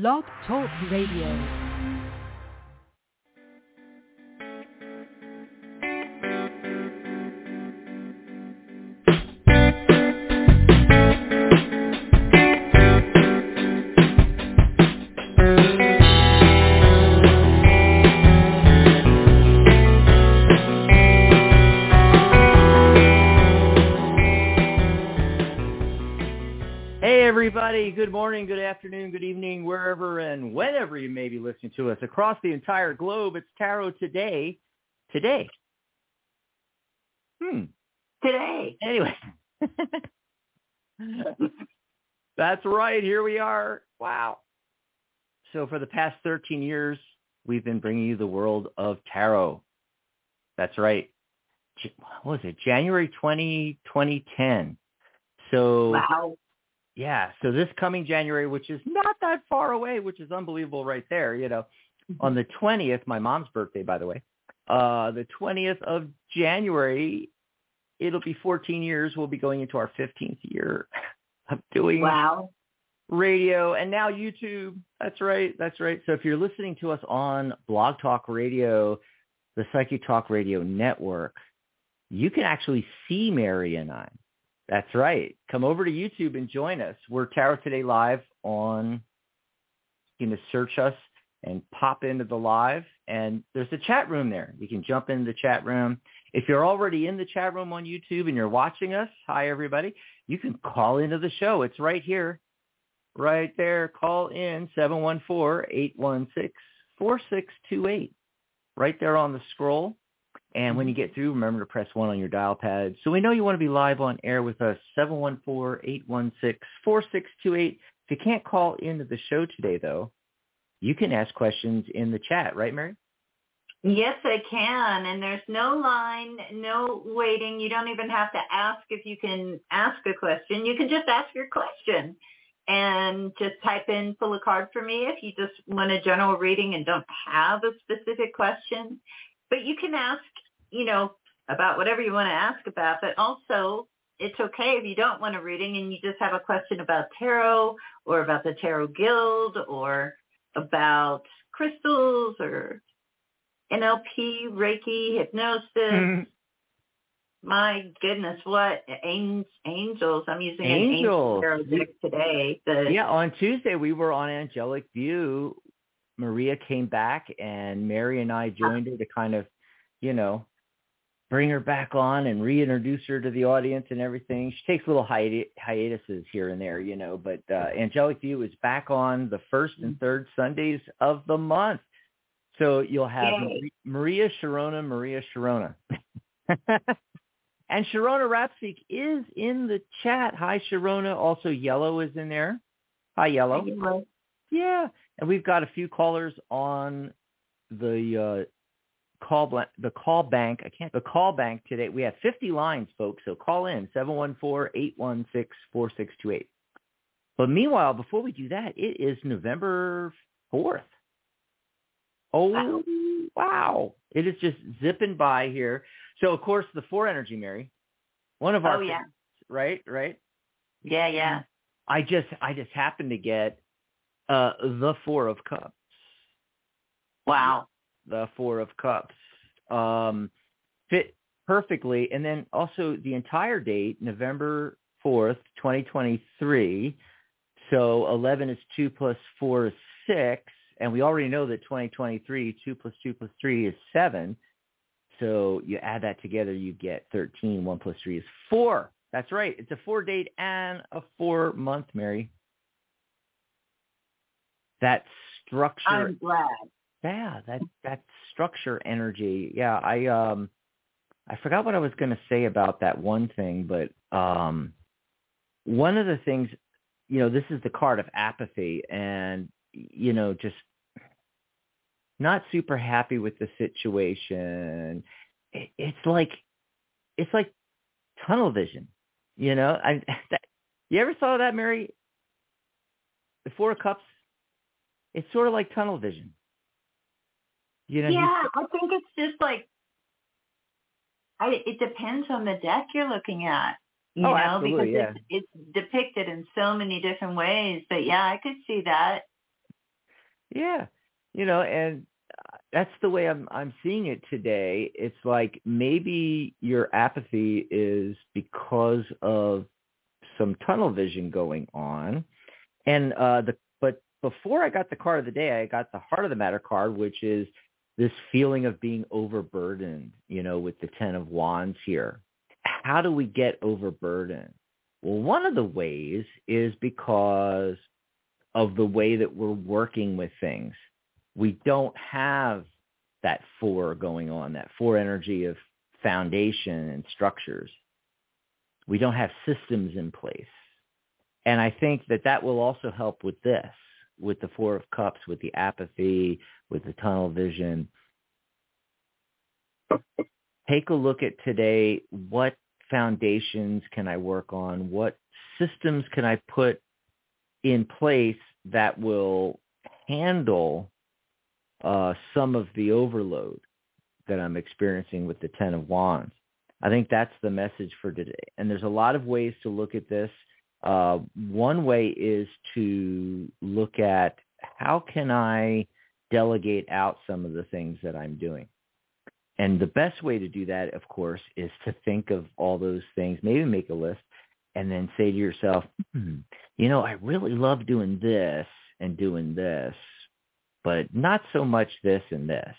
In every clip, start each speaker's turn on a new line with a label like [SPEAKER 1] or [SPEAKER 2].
[SPEAKER 1] Blog Talk Radio.
[SPEAKER 2] Good morning, good afternoon, good evening, wherever and whenever you may be listening to us across the entire globe. It's Tarot Today. Today. Hmm.
[SPEAKER 3] today.
[SPEAKER 2] Anyway. That's right, here we are. Wow. So for the past 13 years, we've been bringing you the world of tarot. That's right. What was it? January 20, 2010. So
[SPEAKER 3] Wow.
[SPEAKER 2] Yeah, so this coming January, which is not that far away, which is unbelievable right there, you know, on the 20th, my mom's birthday, by the way, uh, the 20th of January, it'll be 14 years. We'll be going into our 15th year of doing
[SPEAKER 3] Wow.
[SPEAKER 2] radio and now YouTube. That's right. That's right. So if you're listening to us on Blog Talk Radio, the Psychic Talk Radio network, you can actually see Mary and I. That's right. Come over to YouTube and join us. We're Tarot Today Live on, you can search us and pop into the live. And there's a chat room there. You can jump into the chat room. If you're already in the chat room on YouTube and you're watching us, hi everybody, you can call into the show. It's right here, right there. Call in 714-816-4628. Right there on the scroll. And when mm-hmm. you get through, remember to press 1 on your dial pad. So we know you want to be live on air with us, 714-816-4628. If you can't call into the show today, though, you can ask questions in the chat, right, Mary?
[SPEAKER 3] Yes, I can. And there's no line, no waiting. You don't even have to ask if you can ask a question. You can just ask your question and just type in pull a card for me if you just want a general reading and don't have a specific question. But you can ask, you know, about whatever you want to ask about. But also, it's okay if you don't want a reading and you just have a question about tarot or about the Tarot Guild or about crystals or NLP, Reiki, hypnosis. Mm-hmm. My goodness, what An- angels! I'm using an angel
[SPEAKER 2] Angels.
[SPEAKER 3] tarot deck today. The,
[SPEAKER 2] Yeah, on Tuesday we were on Angelic View. Maria came back and Mary and I joined her to kind of, you know, bring her back on and reintroduce her to the audience and everything. She takes little hiati- hiatuses here and there, you know, but uh, Angelic View is back on the first and third Sundays of the month. So you'll have
[SPEAKER 3] Yay.
[SPEAKER 2] Maria Sharona, Maria Sharona. and Sharona Rapsik is in the chat. Hi, Sharona. Also, Yellow is in there. Hi, Yellow. Yeah, and we've got a few callers on the uh, call the call bank. I can't the call bank today. We have 50 lines, folks. So call in 714-816-4628. But meanwhile, before we do that, it is November 4th. Oh
[SPEAKER 3] Wow.
[SPEAKER 2] wow! It is just zipping by here. So of course, the four energy, Mary, one of our
[SPEAKER 3] Oh, yeah.
[SPEAKER 2] right, right.
[SPEAKER 3] yeah, yeah.
[SPEAKER 2] I just I just happened to get uh the four of cups.
[SPEAKER 3] Wow.
[SPEAKER 2] The four of cups. Um fit perfectly and then also the entire date, November fourth, twenty twenty three. So eleven is two plus four is six. And we already know that twenty twenty three, two plus two plus three is seven. So you add that together, you get 13. One plus three is four. That's right. It's a four date and a four month, Mary. That structure,
[SPEAKER 3] I'm glad.
[SPEAKER 2] Yeah, that that structure energy. Yeah, I um, I forgot what I was going to say about that one thing, but um, one of the things, you know, this is the card of apathy, and you know, just not super happy with the situation. It, it's like, it's like tunnel vision. You know, I that, you ever saw that, Mary? The Four of Cups. It's sort of like tunnel vision. You know,
[SPEAKER 3] yeah, I think it's just like I, it depends on the deck you're looking at. You
[SPEAKER 2] Oh,
[SPEAKER 3] know, because it's, it's depicted in so many different ways. But yeah, I could see that.
[SPEAKER 2] Yeah. You know, and that's the way I'm I'm seeing it today. It's like maybe your apathy is because of some tunnel vision going on. And uh the but before I got the card of the day, I got the heart of the matter card, which is this feeling of being overburdened, you know, with the 10 of wands here. How do we get overburdened? Well, one of the ways is because of the way that we're working with things. We don't have that four going on, that four energy of foundation and structures. We don't have systems in place. And I think that that will also help with this, with the four of cups, with the apathy, with the tunnel vision. Take a look at today, what foundations can I work on? What systems can I put in place that will handle uh, some of the overload that I'm experiencing with the Ten of Wands? I think that's the message for today. And there's a lot of ways to look at this. Uh, one way is to look at how can I delegate out some of the things that I'm doing. And the best way to do that, of course, is to think of all those things, maybe make a list, and then say to yourself, hmm, you know, I really love doing this and doing this, but not so much this and this.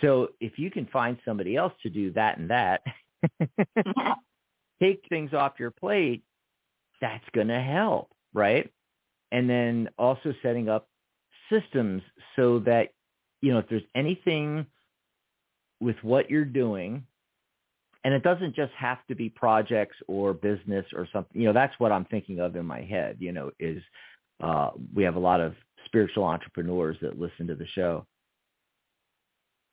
[SPEAKER 2] So if you can find somebody else to do that and that, take things off your plate, that's going to help, right? And then also setting up systems so that, you know, if there's anything with what you're doing, and it doesn't just have to be projects or business or something, you know, that's what I'm thinking of in my head, you know, is uh, we have a lot of spiritual entrepreneurs that listen to the show.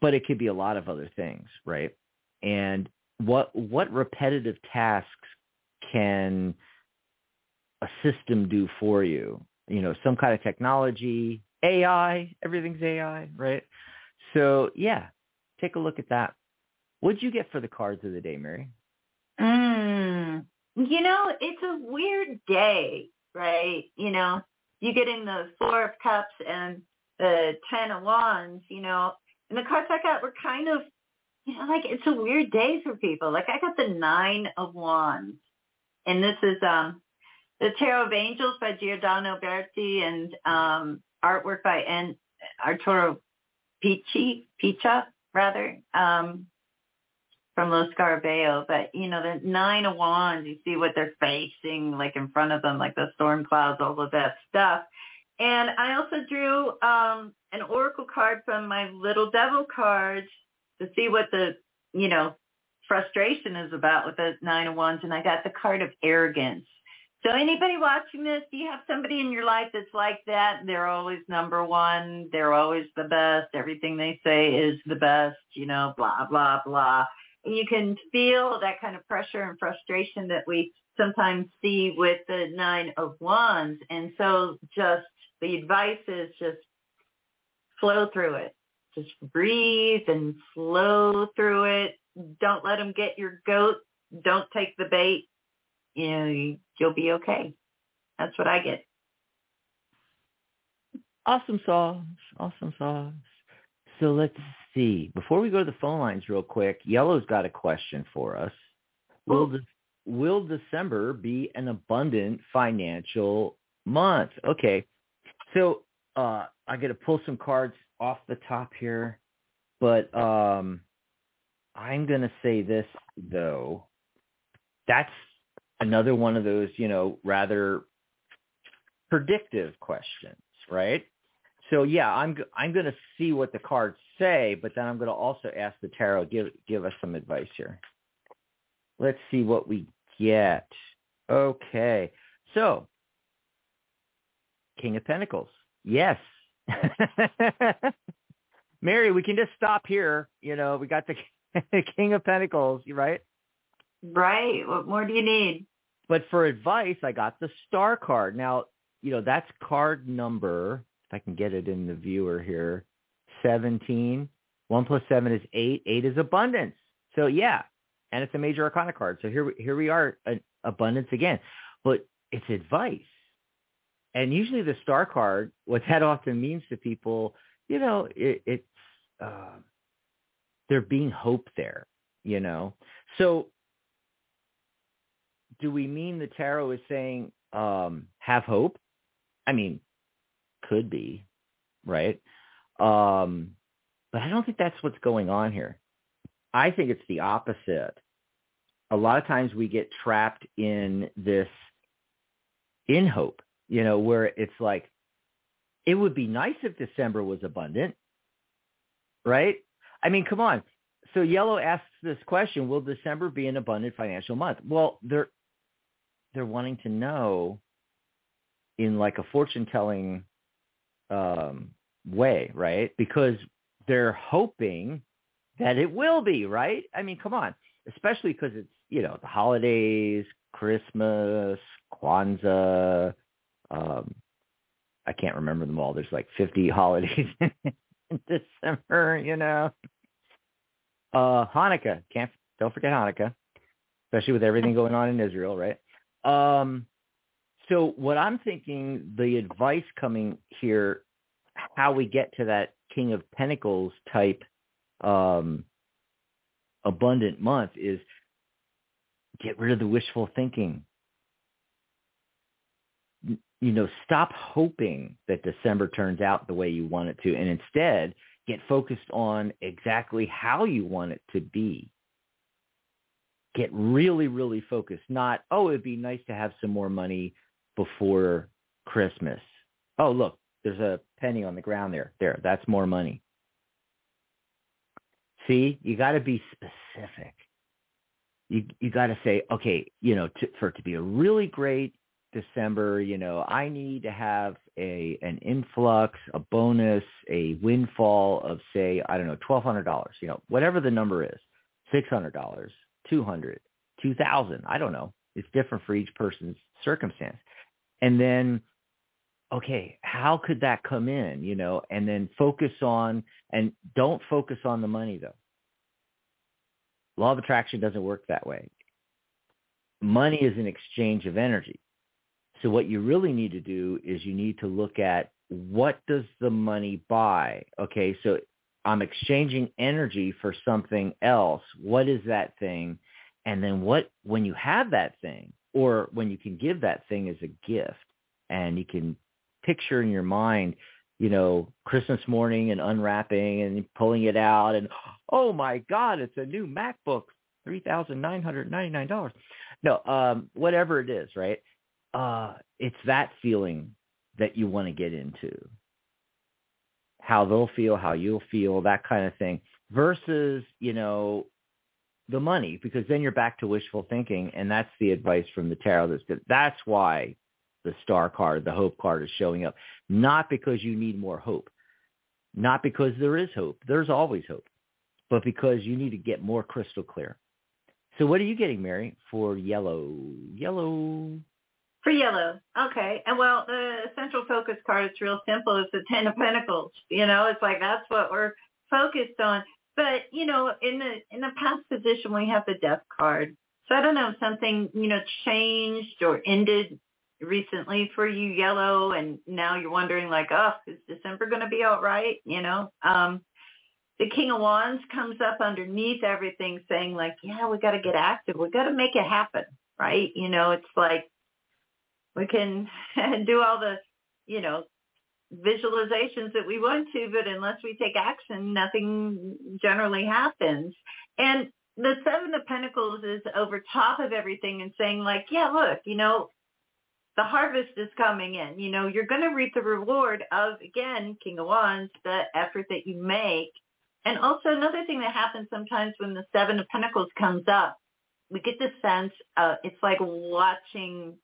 [SPEAKER 2] But it could be a lot of other things, right? And what what repetitive tasks can a system do for you? You know, some kind of technology, AI, everything's AI, right? So yeah, take a look at that. What'd you get for the cards of the day, Mary?
[SPEAKER 3] Mm, you know, it's a weird day, right? You know, you get in the four of cups and the ten of wands, you know, and the cards I got were kind of, you know, like it's a weird day for people. Like I got the nine of wands, and this is um the Tarot of Angels by Giordano Berti and um artwork by N. Arturo Pichi, Picha, rather, um, from Los Scarabeo. But, you know, the nine of wands, you see what they're facing, like in front of them, like the storm clouds, all of that stuff. And I also drew um, an oracle card from my little devil cards to see what the, you know, frustration is about with the nine of wands. And I got the card of arrogance. So anybody watching this, do you have somebody in your life that's like that? They're always number one. They're always the best. Everything they say is the best, you know, blah, blah, blah. And you can feel that kind of pressure and frustration that we sometimes see with the nine of wands. And so just the advice is just flow through it. Just breathe and flow through it. Don't let them get your goat. Don't take the bait you know, you'll be okay. That's what I get.
[SPEAKER 2] Awesome sauce. Awesome sauce. So let's see. Before we go to the phone lines real quick, Yellow's got a question for us. Will, de- will December be an abundant financial month? Okay. So uh, I got to pull some cards off the top here, but um, I'm going to say this, though. That's another one of those, you know, rather predictive questions, right? So yeah, I'm I'm going to see what the cards say, but then I'm going to also ask the tarot give give us some advice here. Let's see what we get. Okay. So, King of Pentacles. Yes. Mary, we can just stop here. You know, we got the King of Pentacles, right?
[SPEAKER 3] Right. What more do you need?
[SPEAKER 2] But for advice, I got the star card. Now, you know, that's card number, if I can get it in the viewer here, 17. 1 plus 7 is 8. 8 is abundance. So, yeah. And it's a major arcana card. So here, here we are, abundance again. But it's advice. and usually the star card, what that often means to people, you know, it, it's uh, there being hope there, you know. So do we mean the tarot is saying um, have hope? I mean, could be, right? Um, but I don't think that's what's going on here. I think it's the opposite. A lot of times we get trapped in this in hope, you know, where it's like, it would be nice if December was abundant, right? I mean, come on. So Yellow asks this question, will December be an abundant financial month? Well, they're they're wanting to know in like a fortune telling um, way, right? Because they're hoping that it will be, right? I mean, come on, especially because it's you know the holidays, Christmas, Kwanzaa. Um, I can't remember them all. There's like 50 holidays in December, you know. Uh, Hanukkah, can't don't forget Hanukkah, especially with everything going on in Israel, right? Um, so what I'm thinking, the advice coming here, how we get to that King of Pentacles type um, abundant month is get rid of the wishful thinking. You know, stop hoping that December turns out the way you want it to, and instead get focused on exactly how you want it to be get really, really focused. Not, oh, it'd be nice to have some more money before Christmas. Oh, look, there's a penny on the ground there. There, that's more money. See, you got to be specific. You you got to say, okay, you know, to, for it to be a really great December, you know, I need to have a an influx, a bonus, a windfall of say, I don't know, twelve hundred dollars. You know, whatever the number is, six hundred dollars, 200, 2000. I don't know. It's different for each person's circumstance. And then, okay, how could that come in, you know, and then focus on, and don't focus on the money though. Law of attraction doesn't work that way. Money is an exchange of energy. So what you really need to do is you need to look at what does the money buy? Okay, so I'm exchanging energy for something else. What is that thing? And then what, when you have that thing or when you can give that thing as a gift and you can picture in your mind, you know, Christmas morning and unwrapping and pulling it out and, oh my God, it's a new MacBook, $3,999. No, um, whatever it is, right? Uh, it's that feeling that you want to get into how they'll feel, how you'll feel, that kind of thing, versus, you know, the money, because then you're back to wishful thinking. And that's the advice from the tarot. That's good. That's why the star card, the hope card is showing up, not because you need more hope, not because there is hope. There's always hope, but because you need to get more crystal clear. So what are you getting, Mary, for yellow? Yellow.
[SPEAKER 3] For yellow. Okay. And well, the central focus card, it's real simple. It's the Ten of Pentacles. You know, it's like that's what we're focused on. But, you know, in the in the past position we have the death card. So I don't know if something, you know, changed or ended recently for you yellow and now you're wondering like, oh, is December gonna be all right? You know? Um the King of Wands comes up underneath everything saying like, yeah, we got to get active. We got to make it happen, right? You know, it's like we can do all the, you know, visualizations that we want to, but unless we take action, nothing generally happens. And the Seven of Pentacles is over top of everything and saying like, yeah, look, you know, the harvest is coming in. You know, you're going to reap the reward of, again, King of Wands, the effort that you make. And also another thing that happens sometimes when the Seven of Pentacles comes up, we get the sense uh, it's like watching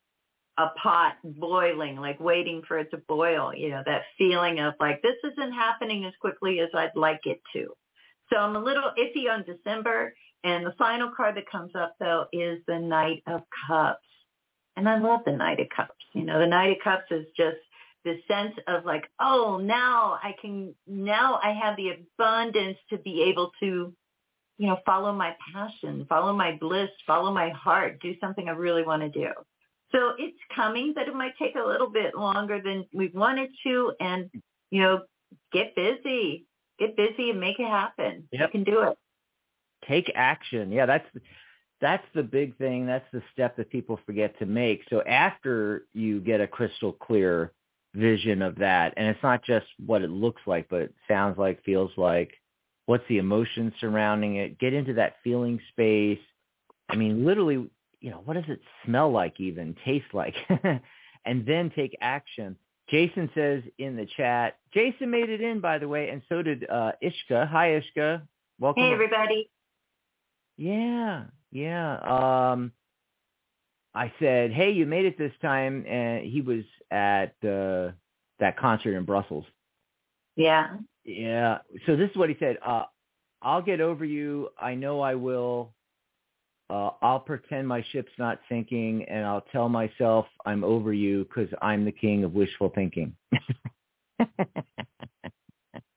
[SPEAKER 3] a pot boiling, like waiting for it to boil, you know, that feeling of like, this isn't happening as quickly as I'd like it to. So I'm a little iffy on December. And the final card that comes up though is the Knight of Cups. And I love the Knight of Cups. You know, the Knight of Cups is just the sense of like, oh, now I can, now I have the abundance to be able to, you know, follow my passion, follow my bliss, follow my heart, do something I really want to do. So it's coming, but it might take a little bit longer than we wanted to. And, you know, get busy, get busy and make it happen.
[SPEAKER 2] Yep.
[SPEAKER 3] You can do it.
[SPEAKER 2] Take action. Yeah, that's that's the big thing. That's the step that people forget to make. So after you get a crystal clear vision of that, and it's not just what it looks like, but it sounds like, feels like, what's the emotion surrounding it, get into that feeling space. I mean, literally, you know, what does it smell like even, taste like? and then take action. Jason says in the chat, Jason made it in, by the way, and so did uh, Ishka. Hi, Ishka. Welcome.
[SPEAKER 3] Hey, everybody.
[SPEAKER 2] Yeah, yeah. Um, I said, "Hey, you made it this time," and he was at uh, that concert in Brussels.
[SPEAKER 3] Yeah.
[SPEAKER 2] Yeah. So this is what he said. Uh, I'll get over you. I know I will. Uh, I'll pretend my ship's not sinking, and I'll tell myself I'm over you because I'm the king of wishful thinking.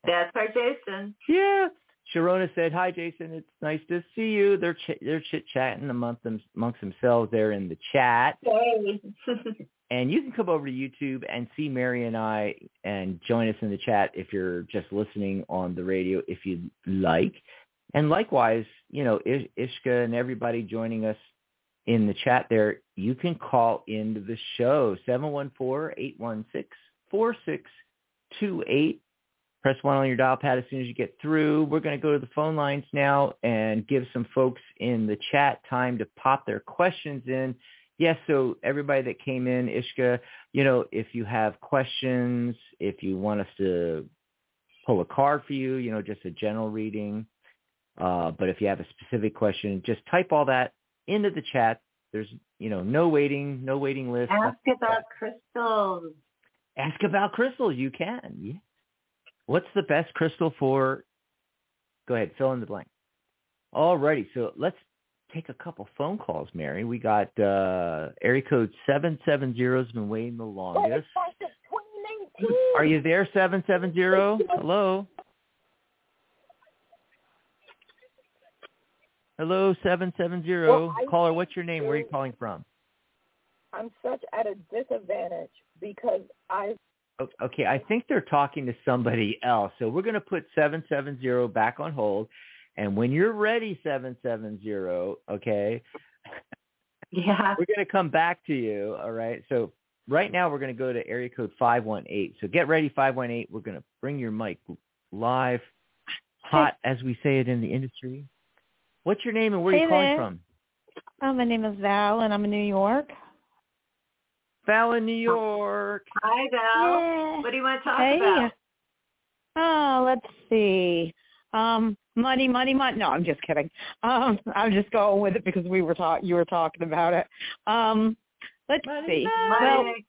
[SPEAKER 3] That's our Jason.
[SPEAKER 2] yeah. Sharona said, "Hi, Jason. It's nice to see you." They're ch- they're chit chatting among them amongst themselves there in the chat.
[SPEAKER 3] Hey.
[SPEAKER 2] And you can come over to YouTube and see Mary and I and join us in the chat if you're just listening on the radio if you'd like. And likewise, you know, Ishka and everybody joining us in the chat there, you can call into the show, 714-816-4628. Press 1 on your dial pad as soon as you get through. We're going to go to the phone lines now and give some folks in the chat time to pop their questions in. Yes, so everybody that came in, Ishka, you know, if you have questions, if you want us to pull a card for you, you know, just a general reading. Uh, but if you have a specific question, just type all that into the chat. There's, you know, no waiting, no waiting list.
[SPEAKER 3] Ask about crystals.
[SPEAKER 2] Ask about crystals. You can. Yeah. What's the best crystal for? Go ahead, fill in the blank. All righty. So let's take a couple phone calls, Mary. We got uh, area code 770 has been waiting the longest. Are you there, 770? Hello? Hello, 770.
[SPEAKER 1] Well,
[SPEAKER 2] Caller, what's your name? Where are you calling from?
[SPEAKER 1] I'm such at a disadvantage because I...
[SPEAKER 2] Okay, I think they're talking to somebody else. So we're going to put 770 back on hold. And when you're ready, 770, okay,
[SPEAKER 3] Yeah.
[SPEAKER 2] we're going to come back to you. All right. So right now we're going to go to area code 518. So get ready, 518. We're going to bring your mic live, hot, as we say it in the industry. What's your name and where are you
[SPEAKER 4] Hey
[SPEAKER 2] calling
[SPEAKER 4] there.
[SPEAKER 2] from?
[SPEAKER 4] Oh, my name is Val, and I'm in New York.
[SPEAKER 2] Val in New York.
[SPEAKER 3] Hi, Val.
[SPEAKER 4] Yeah.
[SPEAKER 3] What do you want to talk
[SPEAKER 4] Hey.
[SPEAKER 3] about?
[SPEAKER 4] Oh, let's see. Um, money, money, money. No, I'm just kidding. Um, I'm just going with it because we were talk. You were talking about it. Um, let's
[SPEAKER 2] Money,
[SPEAKER 4] see.
[SPEAKER 3] Money.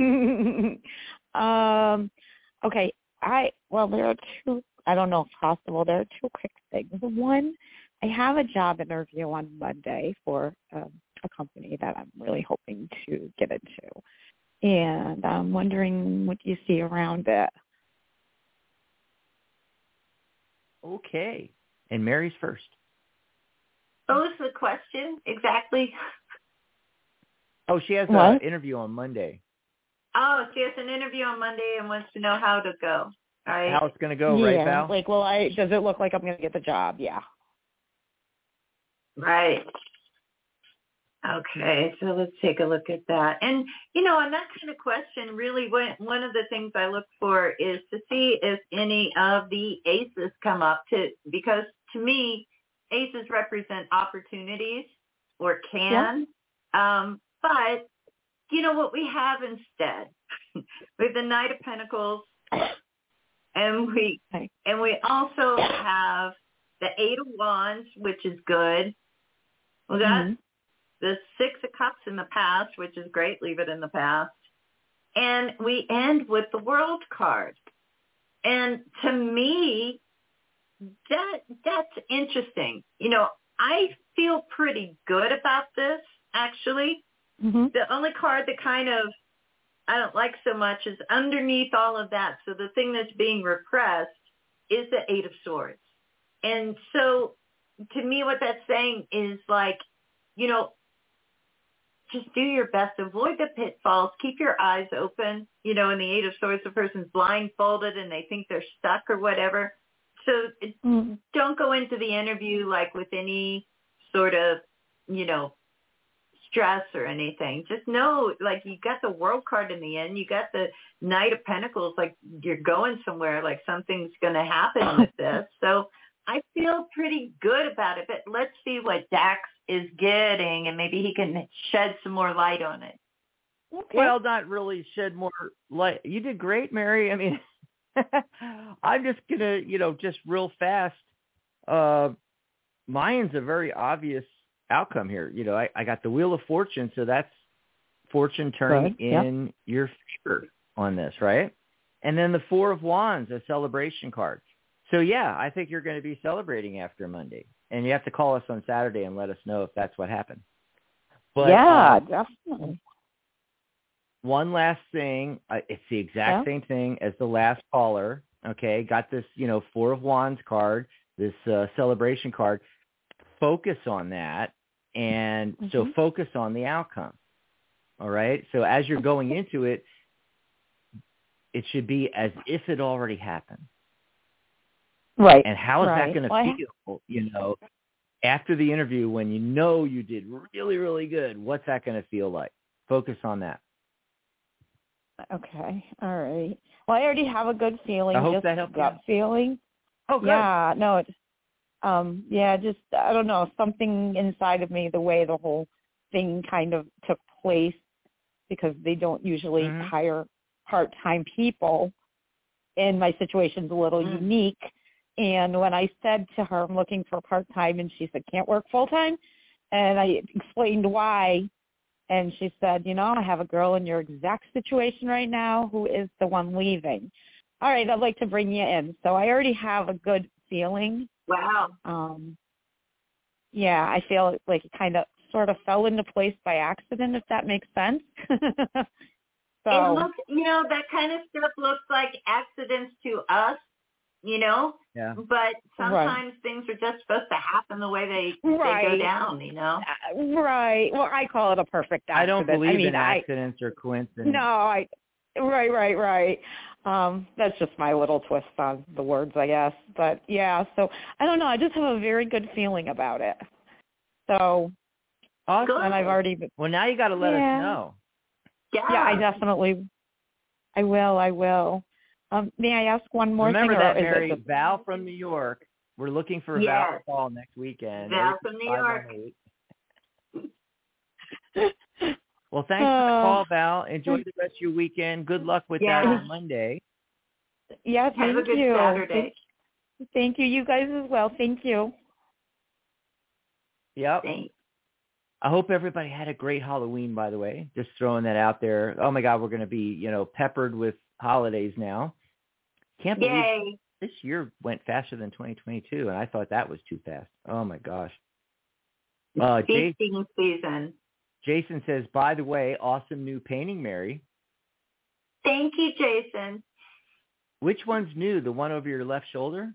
[SPEAKER 4] Well, um, okay. I well, there are two. I don't know if possible. There are two quick things. One, I have a job interview on Monday for um, a company that I'm really hoping to get into, and I'm wondering what you see around it.
[SPEAKER 2] Okay. And Mary's first.
[SPEAKER 3] What was the question exactly?
[SPEAKER 2] Oh, she has an interview on Monday.
[SPEAKER 3] Oh, she has an interview on Monday and wants to know how to go. All right.
[SPEAKER 2] How it's going to go,
[SPEAKER 4] yeah,
[SPEAKER 2] right, Val?
[SPEAKER 4] like, well, I does it look like I'm going to get the job? Yeah.
[SPEAKER 3] Right. Okay, so let's take a look at that. And you know, on that kind of question, really, one one of the things I look for is to see if any of the aces come up. To because to me, aces represent opportunities or can. Um, but you know what we have instead? we have the Knight of Pentacles, and we and we also have the Eight of Wands, which is good. We got
[SPEAKER 4] Mhm.
[SPEAKER 3] the Six of Cups in the past, which is great. Leave it in the past. And we end with the World card. And to me, that that's interesting. You know, I feel pretty good about this actually.
[SPEAKER 4] Mhm.
[SPEAKER 3] The only card that kind of I don't like so much is underneath all of that. So the thing that's being repressed is the Eight of Swords. And so to me what that's saying is like, you know, just do your best. Avoid the pitfalls. Keep your eyes open. You know, in the Eight of Swords, the person's blindfolded and they think they're stuck or whatever. So
[SPEAKER 4] Mm.
[SPEAKER 3] don't go into the interview like with any sort of, you know, stress or anything. Just know, like you got the World card in the end. You got the Knight of Pentacles. Like you're going somewhere. Like something's going to happen with this. So I feel pretty good about it. But let's see what Dax is getting, and maybe he can shed some more light on it.
[SPEAKER 4] Okay.
[SPEAKER 2] Well, not really shed more light. You did great, Mary. I mean, I'm just gonna, you know, just real fast. Uh, mine's a very obvious outcome here. You know, I, I got the Wheel of Fortune, so that's fortune turning
[SPEAKER 4] Good, yeah.
[SPEAKER 2] in your favor on this, right? And then the Four of Wands, a celebration card. So yeah, I think you're going to be celebrating after Monday, and you have to call us on Saturday and let us know if that's what happened. But,
[SPEAKER 4] yeah,
[SPEAKER 2] uh,
[SPEAKER 4] definitely.
[SPEAKER 2] one last thing. Uh, it's the exact
[SPEAKER 4] Yeah.
[SPEAKER 2] same thing as the last caller. Okay, got this, you know, Four of Wands card, this uh, celebration card. Focus on that, and so
[SPEAKER 4] Mhm.
[SPEAKER 2] focus on the outcome. All right. So as you're going into it, it should be as if it already happened.
[SPEAKER 4] Right.
[SPEAKER 2] And how is that going to
[SPEAKER 4] Well,
[SPEAKER 2] feel? You know, after the interview, when you know you did really, really good, what's that going to feel like? Focus on that.
[SPEAKER 4] Okay. All right. Well, I already have a good feeling.
[SPEAKER 2] I hope
[SPEAKER 4] just
[SPEAKER 2] that helped you
[SPEAKER 4] gut feeling.
[SPEAKER 2] Oh, good.
[SPEAKER 4] Yeah. No. It, um. Yeah. Just I don't know something inside of me. The way the whole thing kind of took place because they don't usually
[SPEAKER 2] Mhm.
[SPEAKER 4] hire part-time people, and my situation's a little
[SPEAKER 3] Mm.
[SPEAKER 4] unique. And when I said to her, I'm looking for part-time, and she said, can't work full-time, and I explained why, and she said, you know, I have a girl in your exact situation right now who is the one leaving. All right, I'd like to bring you in. So I already have a good feeling.
[SPEAKER 3] Wow.
[SPEAKER 4] Um, yeah, I feel like it kind of sort of fell into place by accident, if that makes sense.
[SPEAKER 3] It
[SPEAKER 4] so
[SPEAKER 3] looks, you know, that kind of stuff looks like accidents to us, you know,
[SPEAKER 2] Yeah.
[SPEAKER 3] but sometimes things are just supposed to happen the way they, they go down, you know.
[SPEAKER 4] uh, right. Well, I call it a perfect accident.
[SPEAKER 2] I don't believe
[SPEAKER 4] I mean,
[SPEAKER 2] in
[SPEAKER 4] I,
[SPEAKER 2] accidents or coincidences.
[SPEAKER 4] No, I right, right, right. Um, that's just my little twist on the words, I guess. But yeah, so I don't know. I just have a very good feeling about it. So,
[SPEAKER 2] Awesome.
[SPEAKER 4] And I've already been,
[SPEAKER 2] Well, now you got to let
[SPEAKER 4] Yeah.
[SPEAKER 2] us know.
[SPEAKER 3] Yeah.
[SPEAKER 4] yeah, I definitely, I will, I will. Um, may I ask one more
[SPEAKER 2] Remember
[SPEAKER 4] thing?
[SPEAKER 2] that, Mary.
[SPEAKER 4] It
[SPEAKER 2] Val from New York. We're looking for Val
[SPEAKER 3] Yes.
[SPEAKER 2] to call next weekend.
[SPEAKER 3] Val from New York.
[SPEAKER 2] 518. Well, thanks for the
[SPEAKER 4] Uh,
[SPEAKER 2] call, Val. Enjoy the rest of your weekend. Good luck with that on Monday.
[SPEAKER 4] yeah, thank
[SPEAKER 3] Have a good
[SPEAKER 4] you.
[SPEAKER 3] Saturday.
[SPEAKER 4] Thank, thank you. You guys as well. Thank you.
[SPEAKER 2] Yep.
[SPEAKER 3] Thanks.
[SPEAKER 2] I hope everybody had a great Halloween, by the way. Just throwing that out there. Oh my God, we're going to be, you know, peppered with holidays now. Can't believe
[SPEAKER 3] Yay.
[SPEAKER 2] this year went faster than 2022, and I thought that was too fast. Oh my gosh. Uh, Jason,
[SPEAKER 3] season.
[SPEAKER 2] Jason says, by the way, awesome new painting, Mary.
[SPEAKER 3] Thank you, Jason.
[SPEAKER 2] Which one's new? The one over your left shoulder?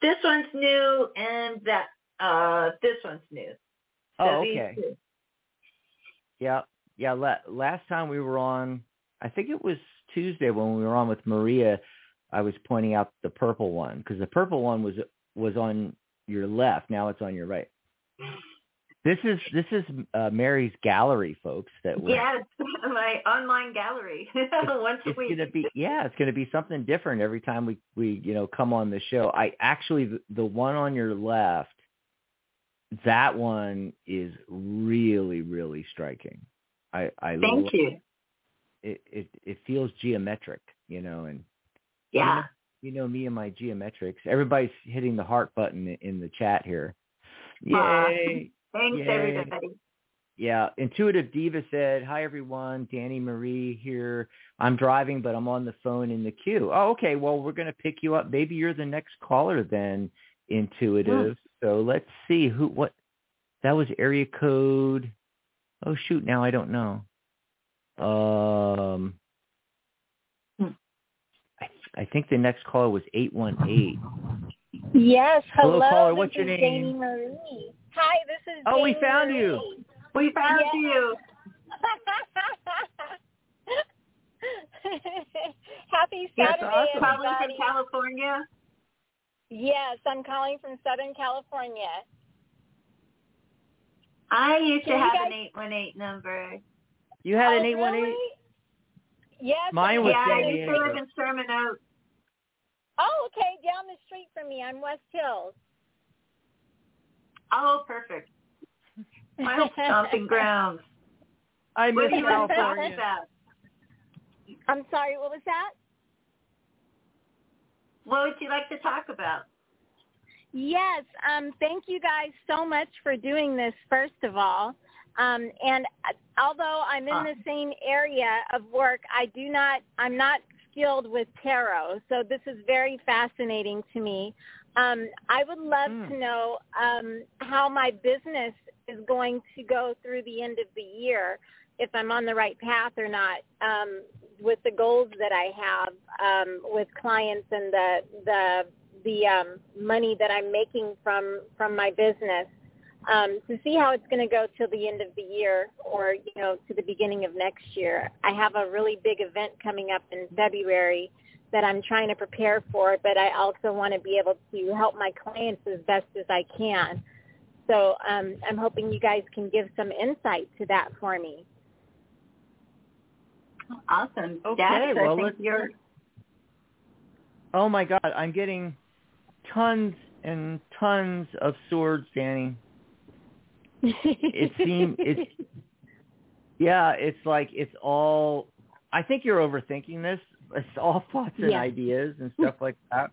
[SPEAKER 3] This one's new and that uh this one's new. So
[SPEAKER 2] Oh, okay. Yeah, yeah. La- last time we were on, I think it was Tuesday when we were on with Maria. I was pointing out the purple one because the purple one was was on your left. Now it's on your right. This is this is uh, Mary's gallery, folks. That we're,
[SPEAKER 3] Yes, my online gallery once a
[SPEAKER 2] it's
[SPEAKER 3] week.
[SPEAKER 2] gonna be yeah, it's gonna be something different every time we we you know come on the show. I actually the, the one on your left, that one is really really striking. I I
[SPEAKER 3] Thank
[SPEAKER 2] lo-
[SPEAKER 3] you.
[SPEAKER 2] it it it feels geometric, you know, and
[SPEAKER 3] Yeah.
[SPEAKER 2] you know me and my geometrics. Everybody's hitting the heart button in the chat here. Yay!
[SPEAKER 3] Thanks
[SPEAKER 2] Yay.
[SPEAKER 3] everybody.
[SPEAKER 2] Yeah, Intuitive Diva said, "Hi everyone, Danny Marie here. I'm driving, but I'm on the phone in the queue. Oh, okay. Well, we're gonna pick you up. Maybe you're the next caller then, Intuitive. So let's see who what. That was area code. Oh shoot! Now I don't know. Um,
[SPEAKER 3] Hmm.
[SPEAKER 2] I think the next caller was 818.
[SPEAKER 5] Yes,
[SPEAKER 2] hello.
[SPEAKER 5] hello
[SPEAKER 2] caller, what's your name?
[SPEAKER 5] Marie. Hi, this is
[SPEAKER 2] Oh, we found
[SPEAKER 5] Marie. you.
[SPEAKER 3] We found
[SPEAKER 5] yes.
[SPEAKER 3] you.
[SPEAKER 5] Happy Saturday,
[SPEAKER 2] yes, us,
[SPEAKER 3] calling from California.
[SPEAKER 5] Yes, I'm calling from Southern California.
[SPEAKER 3] I used
[SPEAKER 5] Can
[SPEAKER 3] to have
[SPEAKER 5] guys...
[SPEAKER 3] an 818 number.
[SPEAKER 2] You had
[SPEAKER 5] oh,
[SPEAKER 2] an 818?
[SPEAKER 5] Really? Yes.
[SPEAKER 2] Mine
[SPEAKER 5] I'm
[SPEAKER 2] was
[SPEAKER 3] yeah, I
[SPEAKER 2] San
[SPEAKER 3] used to
[SPEAKER 2] Diego.
[SPEAKER 3] live in Sherman Oaks.
[SPEAKER 5] Oh, okay, down the street from me. I'm West Hills.
[SPEAKER 3] Oh, perfect. My old stomping grounds.
[SPEAKER 2] I miss
[SPEAKER 3] do you want to talk
[SPEAKER 2] California.
[SPEAKER 5] I'm sorry, what was that?
[SPEAKER 3] What would you like to talk about?
[SPEAKER 5] Yes, um, thank you guys so much for doing this, first of all. Um, and uh, although I'm in the same area of work, I do not, I'm not skilled with tarot, so this is very fascinating to me. Um, I would love
[SPEAKER 2] Mm.
[SPEAKER 5] to know um, how my business is going to go through the end of the year, if I'm on the right path or not, um, with the goals that I have um, with clients and the the the um, money that I'm making from from my business um, to see how it's going to go till the end of the year or you know to the beginning of next year. I have a really big event coming up in February that I'm trying to prepare for, but I also want to be able to help my clients as best as I can. So um, I'm hoping you guys can give some insight to that for me.
[SPEAKER 3] Awesome.
[SPEAKER 2] Okay,
[SPEAKER 3] Dax,
[SPEAKER 2] well,
[SPEAKER 3] I think
[SPEAKER 2] let's-
[SPEAKER 3] you're
[SPEAKER 2] Oh my God, I'm getting tons and tons of swords, Danny. It seems it's yeah, it's like it's all. I think you're overthinking this. It's all thoughts and
[SPEAKER 5] Yeah.
[SPEAKER 2] ideas and stuff like that.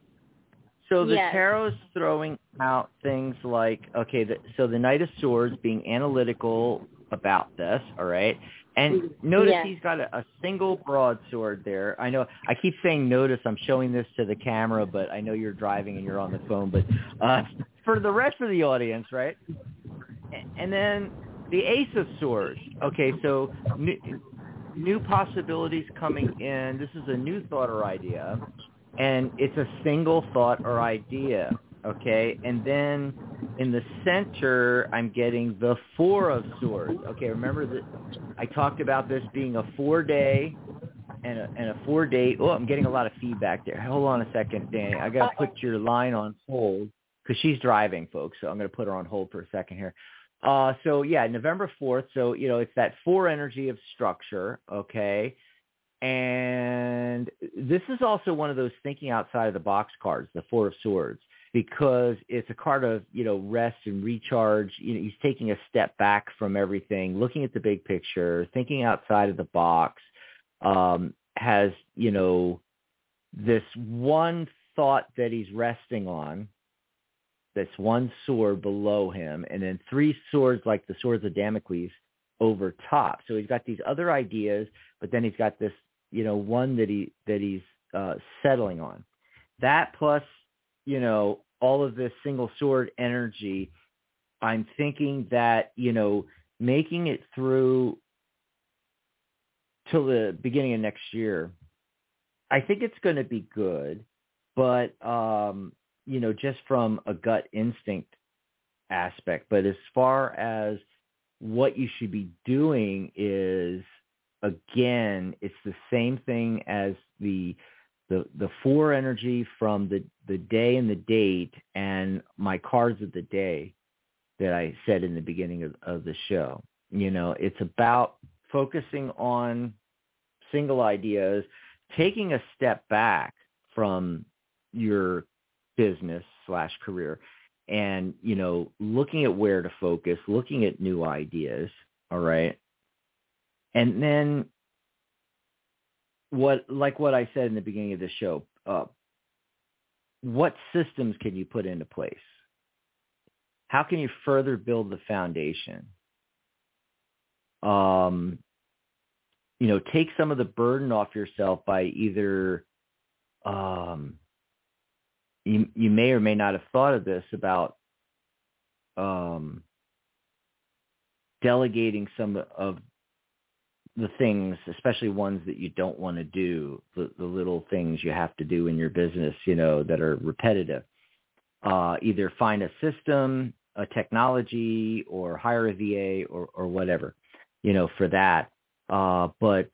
[SPEAKER 2] So the
[SPEAKER 5] Yes.
[SPEAKER 2] tarot's throwing out things like okay, the, so the Knight of Swords being analytical about this, all right. And notice
[SPEAKER 5] Yes.
[SPEAKER 2] he's got a, a single broadsword there. I know I keep saying notice. I'm showing this to the camera, but I know you're driving and you're on the phone. But uh, for the rest of the audience, right? And then the Ace of Swords. Okay, so new, new possibilities coming in. This is a new thought or idea, and it's a single thought or idea. Okay, and then in the center, I'm getting the Four of Swords. Okay, remember that I talked about this being a four-day and a, and a four-day. Oh, I'm getting a lot of feedback there. Hold on a second, Danny. I got to put your line on hold because she's driving, folks. So I'm going to put her on hold for a second here. Uh, so yeah, November 4th. So, you know, it's that four energy of structure. Okay. And this is also one of those thinking outside of the box cards, the four of swords, because it's a card of, you know, rest and recharge. You know, he's taking a step back from everything, looking at the big picture, thinking outside of the box, um, has, you know, this one thought that he's resting on, this one sword below him, and then three swords like the swords of Damocles over top. So he's got these other ideas, but then he's got this, you know, one that he that he's uh, settling on. That plus, you know, all of this single sword energy. I'm thinking that you know, making it through till the beginning of next year, I think it's going to be good. But um, you know, just from a gut instinct aspect. But as far as what you should be doing is again, it's the same thing as the the the four energy from the the day and the date and my cards of the day that I said in the beginning of, of the show. You know, it's about focusing on single ideas, taking a step back from your business slash career. And you know looking at where to focus looking at new ideas all right? And then what like what i said in the beginning of the show uh, what systems can you put into place? How can you further build the foundation? Um you know take some of the burden off yourself by either um you you may or may not have thought of this about um, delegating some of the things, especially ones that you don't want to do, the, the little things you have to do in your business, you know, that are repetitive. Uh, either find a system, a technology, or hire a VA or, or whatever, you know, for that. Uh, but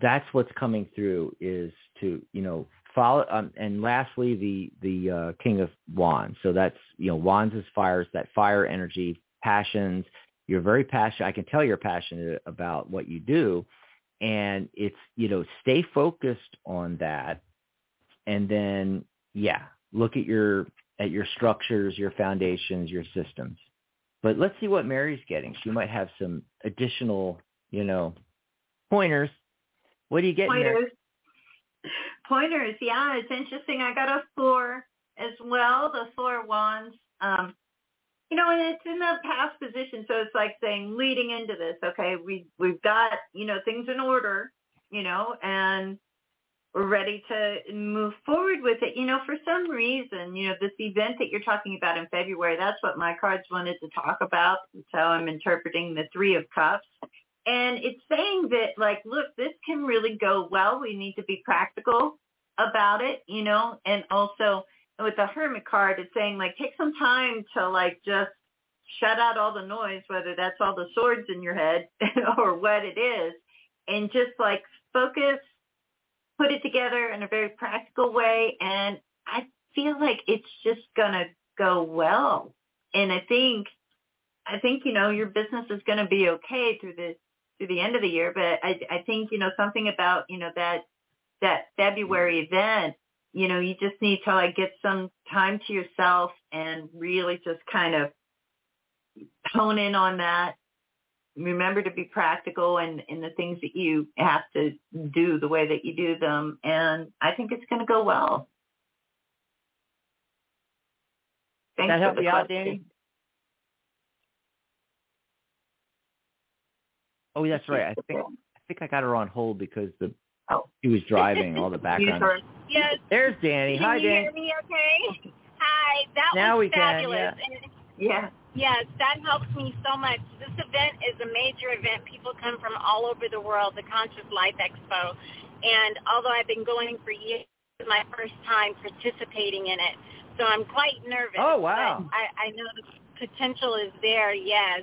[SPEAKER 2] that's what's coming through is to you know follow um, and lastly the the uh, king of wands. So that's you know wands is fires that fire energy passions. You're very passionate i can tell you're passionate about what you do. And it's you know stay focused on that. And then yeah look at your at your structures your foundations your systems. But let's see what mary's getting. She might have some additional you know pointers. What do you get
[SPEAKER 3] pointers pointers yeah it's interesting i got a four as well the four wands um you know, and it's in the past position, so it's like saying leading into this, okay, we we've got you know things in order, you know, and we're ready to move forward with it. You know, for some reason, you know, this event that you're talking about in February, that's what my cards wanted to talk about. So I'm interpreting the Three of Cups. And it's saying that, like, look, this can really go well. We need to be practical about it, you know, and also with the hermit card, it's saying like take some time to like just shut out all the noise, whether that's all the swords in your head or what it is, and just like focus, put it together in a very practical way. And I feel like it's just gonna go well. And I think, I think you know your business is gonna be okay through the through the end of the year. But I I think you know something about you know that that February mm-hmm. event you know, you just need to like get some time to yourself and really just kind of hone in on that. Remember to be practical and in the things that you have to do the way that you do them. And I think it's going to go well. Thanks
[SPEAKER 2] that help
[SPEAKER 3] you
[SPEAKER 2] out, Danny? Oh, that's right. I think I think I got her on hold because the
[SPEAKER 3] Oh.
[SPEAKER 2] He was driving all the background.
[SPEAKER 5] Yes.
[SPEAKER 2] There's Danny.
[SPEAKER 5] Can
[SPEAKER 2] Hi,
[SPEAKER 5] you
[SPEAKER 2] Danny.
[SPEAKER 5] hear me okay? Hi. That
[SPEAKER 2] Now
[SPEAKER 5] was
[SPEAKER 2] we can,
[SPEAKER 5] fabulous.
[SPEAKER 2] yeah.
[SPEAKER 5] And
[SPEAKER 3] Yeah.
[SPEAKER 5] Yes, that helps me so much. This event is a major event. People come from all over the world, the Conscious Life Expo. And although I've been going for years, it's my first time participating in it. So I'm quite nervous.
[SPEAKER 2] Oh, wow.
[SPEAKER 5] But I, I know the potential is there, yes.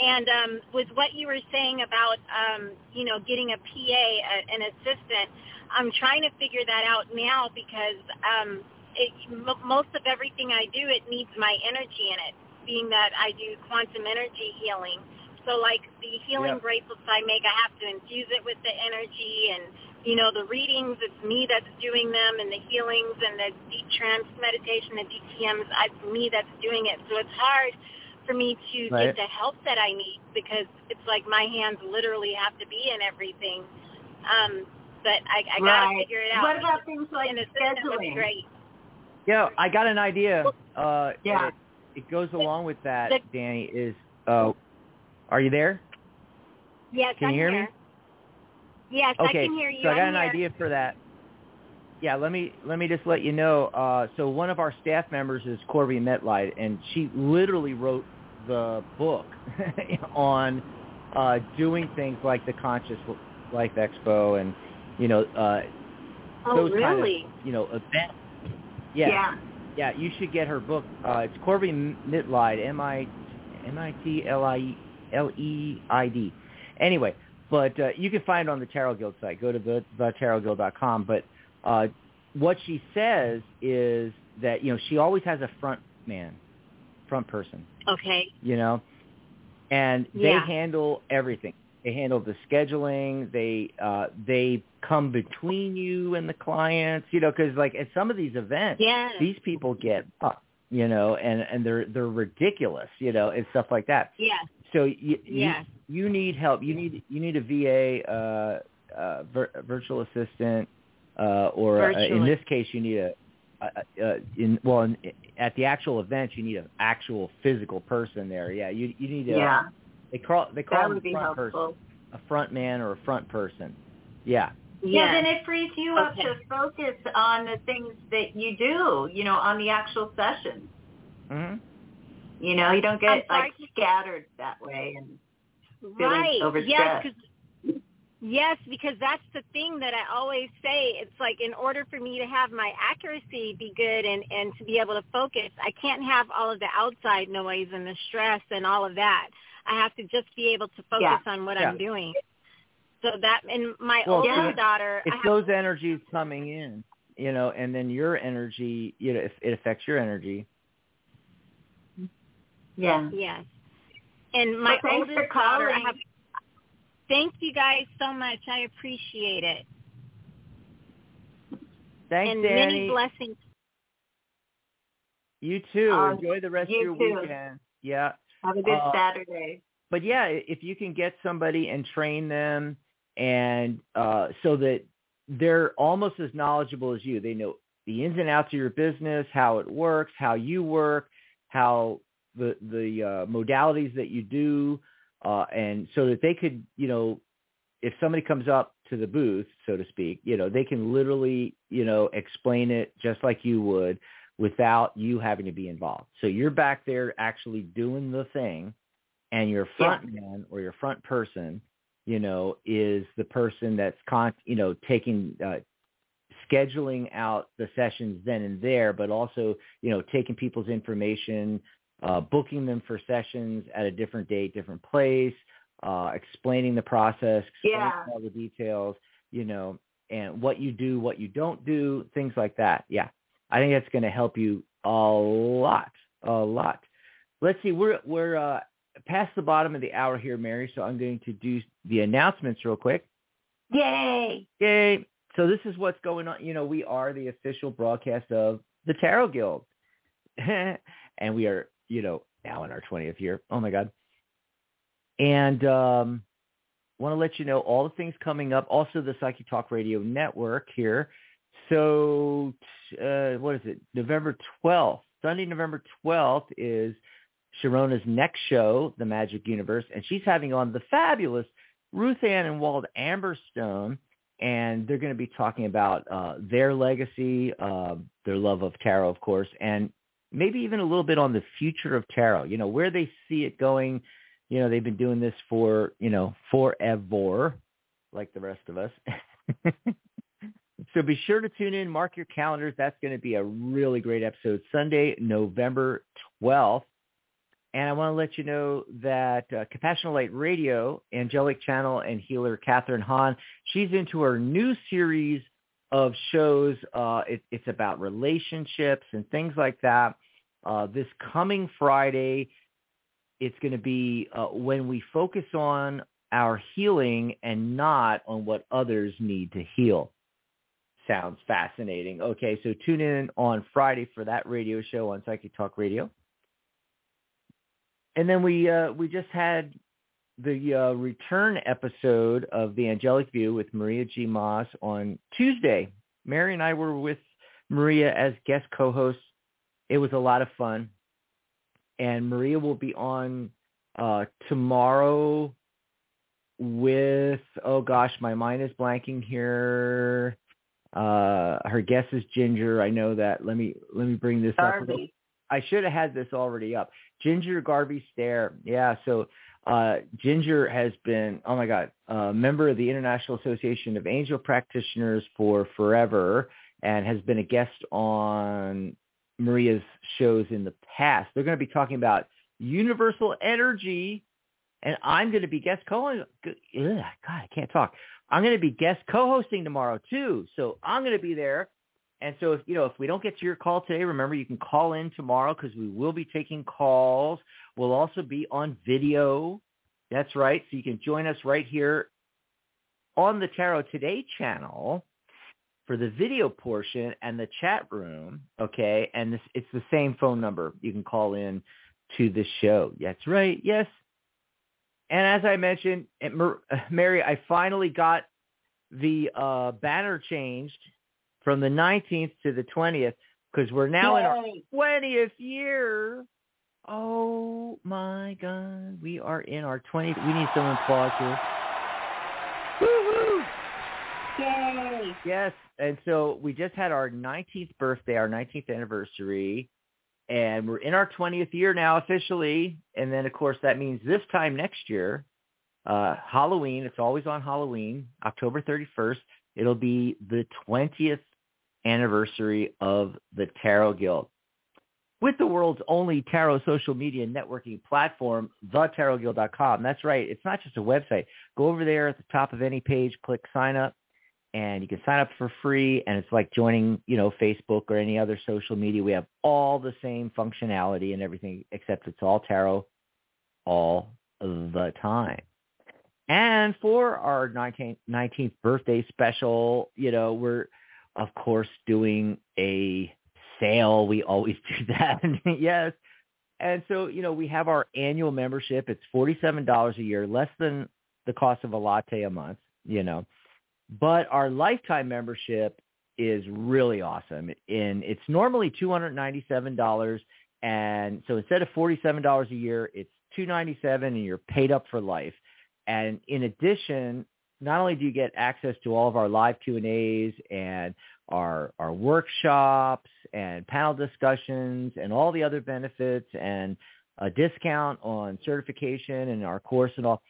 [SPEAKER 5] And um, with what you were saying about, um, you know, getting a PA, a, an assistant, I'm trying to figure that out now because um, it, m- most of everything I do, it needs my energy in it, being that I do quantum energy healing. So like the healing
[SPEAKER 2] Yep.
[SPEAKER 5] bracelets I make, I have to infuse it with the energy and, you know, the readings, it's me that's doing them and the healings and the deep trance meditation, the DTMs, it's me that's doing it. So it's hard for me to
[SPEAKER 2] Right.
[SPEAKER 5] get the help that I need because it's like my hands literally have to be in everything. Um, but I, I gotta
[SPEAKER 3] Right.
[SPEAKER 5] figure it out.
[SPEAKER 3] What about things like
[SPEAKER 5] an assistant would be
[SPEAKER 3] scheduling?
[SPEAKER 5] great.
[SPEAKER 2] Yeah, I got an idea. Uh,
[SPEAKER 3] Yeah.
[SPEAKER 2] It, it goes along with that,
[SPEAKER 5] The-
[SPEAKER 2] Danny. Is uh, are you there?
[SPEAKER 5] Yes,
[SPEAKER 2] Can
[SPEAKER 5] I'm
[SPEAKER 2] you hear me?
[SPEAKER 5] Yes,
[SPEAKER 2] Okay,
[SPEAKER 5] I can hear you.
[SPEAKER 2] so I got
[SPEAKER 5] I'm
[SPEAKER 2] an
[SPEAKER 5] here.
[SPEAKER 2] idea for that. Yeah, let me let me just let you know. Uh, so one of our staff members is Corbie Mitleid, and she literally wrote the book on uh, doing things like the Conscious Life Expo, and you know uh,
[SPEAKER 3] Oh,
[SPEAKER 2] those kind of
[SPEAKER 3] really?
[SPEAKER 2] you know events. Yeah, yeah, you should get her book. Uh, it's Corbie Mitleid, M I M I T L I L E I D. Anyway, but uh, you can find it on the Tarot Guild site. Go to the thetarotguild.com. But uh, what she says is that you know she always has a front man, front person.
[SPEAKER 5] Okay.
[SPEAKER 2] You know, and they handle everything. They handle the scheduling. They uh, they come between you and the clients. You know, because like at some of these events,
[SPEAKER 5] Yes.
[SPEAKER 2] these people get up. You know, and and they're they're ridiculous. You know, and stuff like that.
[SPEAKER 5] Yes.
[SPEAKER 2] So you,
[SPEAKER 5] Yes.
[SPEAKER 2] you you need help. You need you need a VA, uh, uh, vir- virtual assistant, uh, or uh, in this case, you need a, a, a in well in, at the actual event, you need an actual physical person there. Yeah, you you need a
[SPEAKER 3] Yeah.
[SPEAKER 2] they call they call
[SPEAKER 3] That
[SPEAKER 2] them
[SPEAKER 3] would
[SPEAKER 2] front
[SPEAKER 3] helpful.
[SPEAKER 2] person, a front man or a front person. Yeah,
[SPEAKER 3] Yeah,
[SPEAKER 5] Yes.
[SPEAKER 3] then it frees you up to focus on the things that you do, you know, on the actual session.
[SPEAKER 2] hmm
[SPEAKER 3] You know, you don't get like scattered that way and feeling
[SPEAKER 5] right. Yes,
[SPEAKER 3] overstressed.
[SPEAKER 5] 'cause- yes, because that's the thing that I always say. It's like in order for me to have my accuracy be good and and to be able to focus, I can't have all of the outside noise and the stress and all of that. I have to just be able to focus on what I'm doing. So that and my
[SPEAKER 2] Well,
[SPEAKER 5] oldest
[SPEAKER 3] yeah.
[SPEAKER 5] daughter,
[SPEAKER 2] It's
[SPEAKER 5] I have,
[SPEAKER 2] those energies coming in, you know, and then your energy, you know, it, it affects your energy.
[SPEAKER 3] Yeah.
[SPEAKER 5] yes, and my
[SPEAKER 3] Well, thanks for
[SPEAKER 5] oldest daughter, I have. Thank you guys so much. I appreciate it,
[SPEAKER 2] Thanks,
[SPEAKER 5] and
[SPEAKER 2] Danny.
[SPEAKER 5] many blessings.
[SPEAKER 2] You too.
[SPEAKER 3] Um,
[SPEAKER 2] Enjoy the rest
[SPEAKER 3] you
[SPEAKER 2] of your
[SPEAKER 3] too.
[SPEAKER 2] weekend. Yeah.
[SPEAKER 3] Have a good
[SPEAKER 2] Uh,
[SPEAKER 3] Saturday.
[SPEAKER 2] but yeah, if you can get somebody and train them and uh so that they're almost as knowledgeable as you. They know the ins and outs of your business, how it works, how you work, how the the uh modalities that you do uh and so that they could, you know, if somebody comes up to the booth, so to speak, you know, they can literally, you know, explain it just like you would without you having to be involved. So you're back there actually doing the thing and your front man or your front person, you know, is the person that's con, you know, taking, uh, scheduling out the sessions then and there, but also, you know, taking people's information, uh, booking them for sessions at a different date, different place, uh, explaining the process, explaining
[SPEAKER 3] Yeah.
[SPEAKER 2] all the details, you know, and what you do, what you don't do, things like that. Yeah. I think that's going to help you a lot, a lot. Let's see, we're, we're, uh, past the bottom of the hour here, Mary, so I'm going to do the announcements real quick.
[SPEAKER 3] Yay.
[SPEAKER 2] Yay. So this is what's going on. You know, we are the official broadcast of the Tarot Guild. and we are, you know, now in our 20th year. Oh my God. And um want to let you know all the things coming up. Also the Psychic Talk Radio Network here. So uh what is it? November 12th. Sunday, November 12th is Sharona's next show, The Magic Universe, and she's having on the fabulous Ruth Ann and Wald Amberstone, and they're going to be talking about uh, their legacy, uh, their love of tarot, of course, and maybe even a little bit on the future of tarot. You know, where they see it going. You know, they've been doing this for you know forever, like the rest of us. so be sure to tune in, mark your calendars. That's going to be a really great episode. Sunday, November twelfth. And I want to let you know that uh, Compassionate Light Radio, Angelic Channel and healer Catherine Hahn, she's into her new series of shows. Uh, it, it's about relationships and things like that. Uh, this coming Friday, it's going to be uh, when we focus on our healing and not on what others need to heal. Sounds fascinating. Okay, so tune in on Friday for that radio show on Psychic Talk Radio and then we uh, we just had the uh, return episode of the Angelic View with Maria G. Moss on Tuesday. Mary and I were with Maria as guest co-hosts. It was a lot of fun, and Maria will be on uh, tomorrow with oh gosh, my mind is blanking here. Uh, her guest is Ginger. I know that. Let me let me bring this up.
[SPEAKER 3] Darby.
[SPEAKER 2] I should have had this already up. Ginger Garvey Stare. Yeah, so uh, Ginger has been, oh my God, a member of the International Association of Angel Practitioners for forever and has been a guest on Maria's shows in the past. They're going to be talking about universal energy, and I'm going to be guest co God, I can't talk. I'm going to be guest co-hosting tomorrow too, so I'm going to be there. And so if you know if we don't get to your call today, remember you can call in tomorrow because we will be taking calls. We'll also be on video. That's right. So you can join us right here on the Tarot Today channel for the video portion and the chat room. Okay, and this it's the same phone number. You can call in to the show. That's right. Yes. And as I mentioned, Mary, I finally got the uh, banner changed from the 19th to the 20th because we're now
[SPEAKER 3] Yay.
[SPEAKER 2] in our 20th year. Oh my God, we are in our 20th. We need some applause here. Woo-hoo!
[SPEAKER 3] Yay.
[SPEAKER 2] Yes, and so we just had our 19th birthday, our 19th anniversary, and we're in our 20th year now officially. And then, of course, that means this time next year, uh, Halloween. It's always on Halloween, October 31st. It'll be the 20th anniversary of the Tarot Guild. with the world's only tarot social media networking platform, thetarotguild.com. That's right. It's not just a website. Go over there at the top of any page, click sign up, and you can sign up for free. And it's like joining, you know, Facebook or any other social media. We have all the same functionality and everything, except it's all tarot all the time. And for our 19th, 19th birthday special, you know, we're, of course, doing a sale. We always do that. yes. And so, you know, we have our annual membership. It's $47 a year, less than the cost of a latte a month, you know. But our lifetime membership is really awesome. And it's normally $297. And so instead of $47 a year, it's 297 and you're paid up for life. And in addition, not only do you get access to all of our live Q&As and our our workshops and panel discussions and all the other benefits and a discount on certification and our course and all.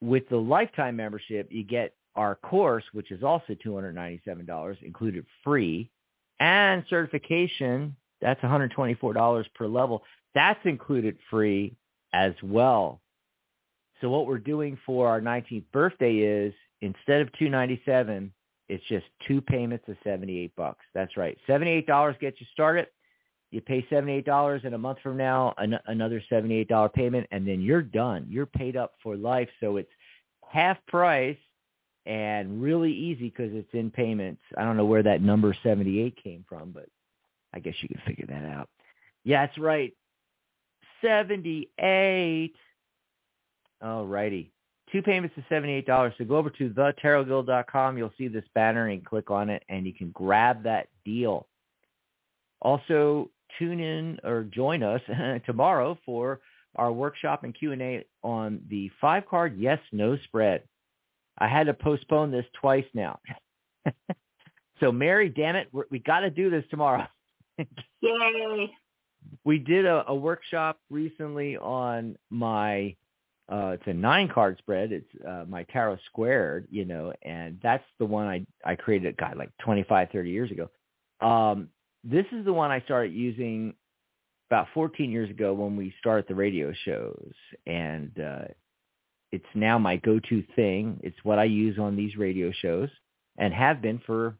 [SPEAKER 2] With the lifetime membership, you get our course, which is also $297 included free, and certification, that's $124 per level. That's included free as well. So what we're doing for our 19th birthday is instead of 297 it's just two payments of 78 bucks. That's right. $78 gets you started. You pay $78 and a month from now, an- another $78 payment, and then you're done. You're paid up for life. So it's half price and really easy because it's in payments. I don't know where that number 78 came from, but I guess you can figure that out. Yeah, that's right. 78. All righty two payments of $78. So go over to thetarotguild.com. You'll see this banner and click on it, and you can grab that deal. Also, tune in or join us tomorrow for our workshop and Q&A on the five-card yes-no spread. I had to postpone this twice now. so, Mary, damn it, we got to do this tomorrow.
[SPEAKER 3] Yay.
[SPEAKER 2] We did a, a workshop recently on my uh, it's a nine card spread. It's uh, my tarot squared, you know, and that's the one I I created, God, like 25, 30 years ago. Um, this is the one I started using about 14 years ago when we started the radio shows, and uh, it's now my go-to thing. It's what I use on these radio shows and have been for,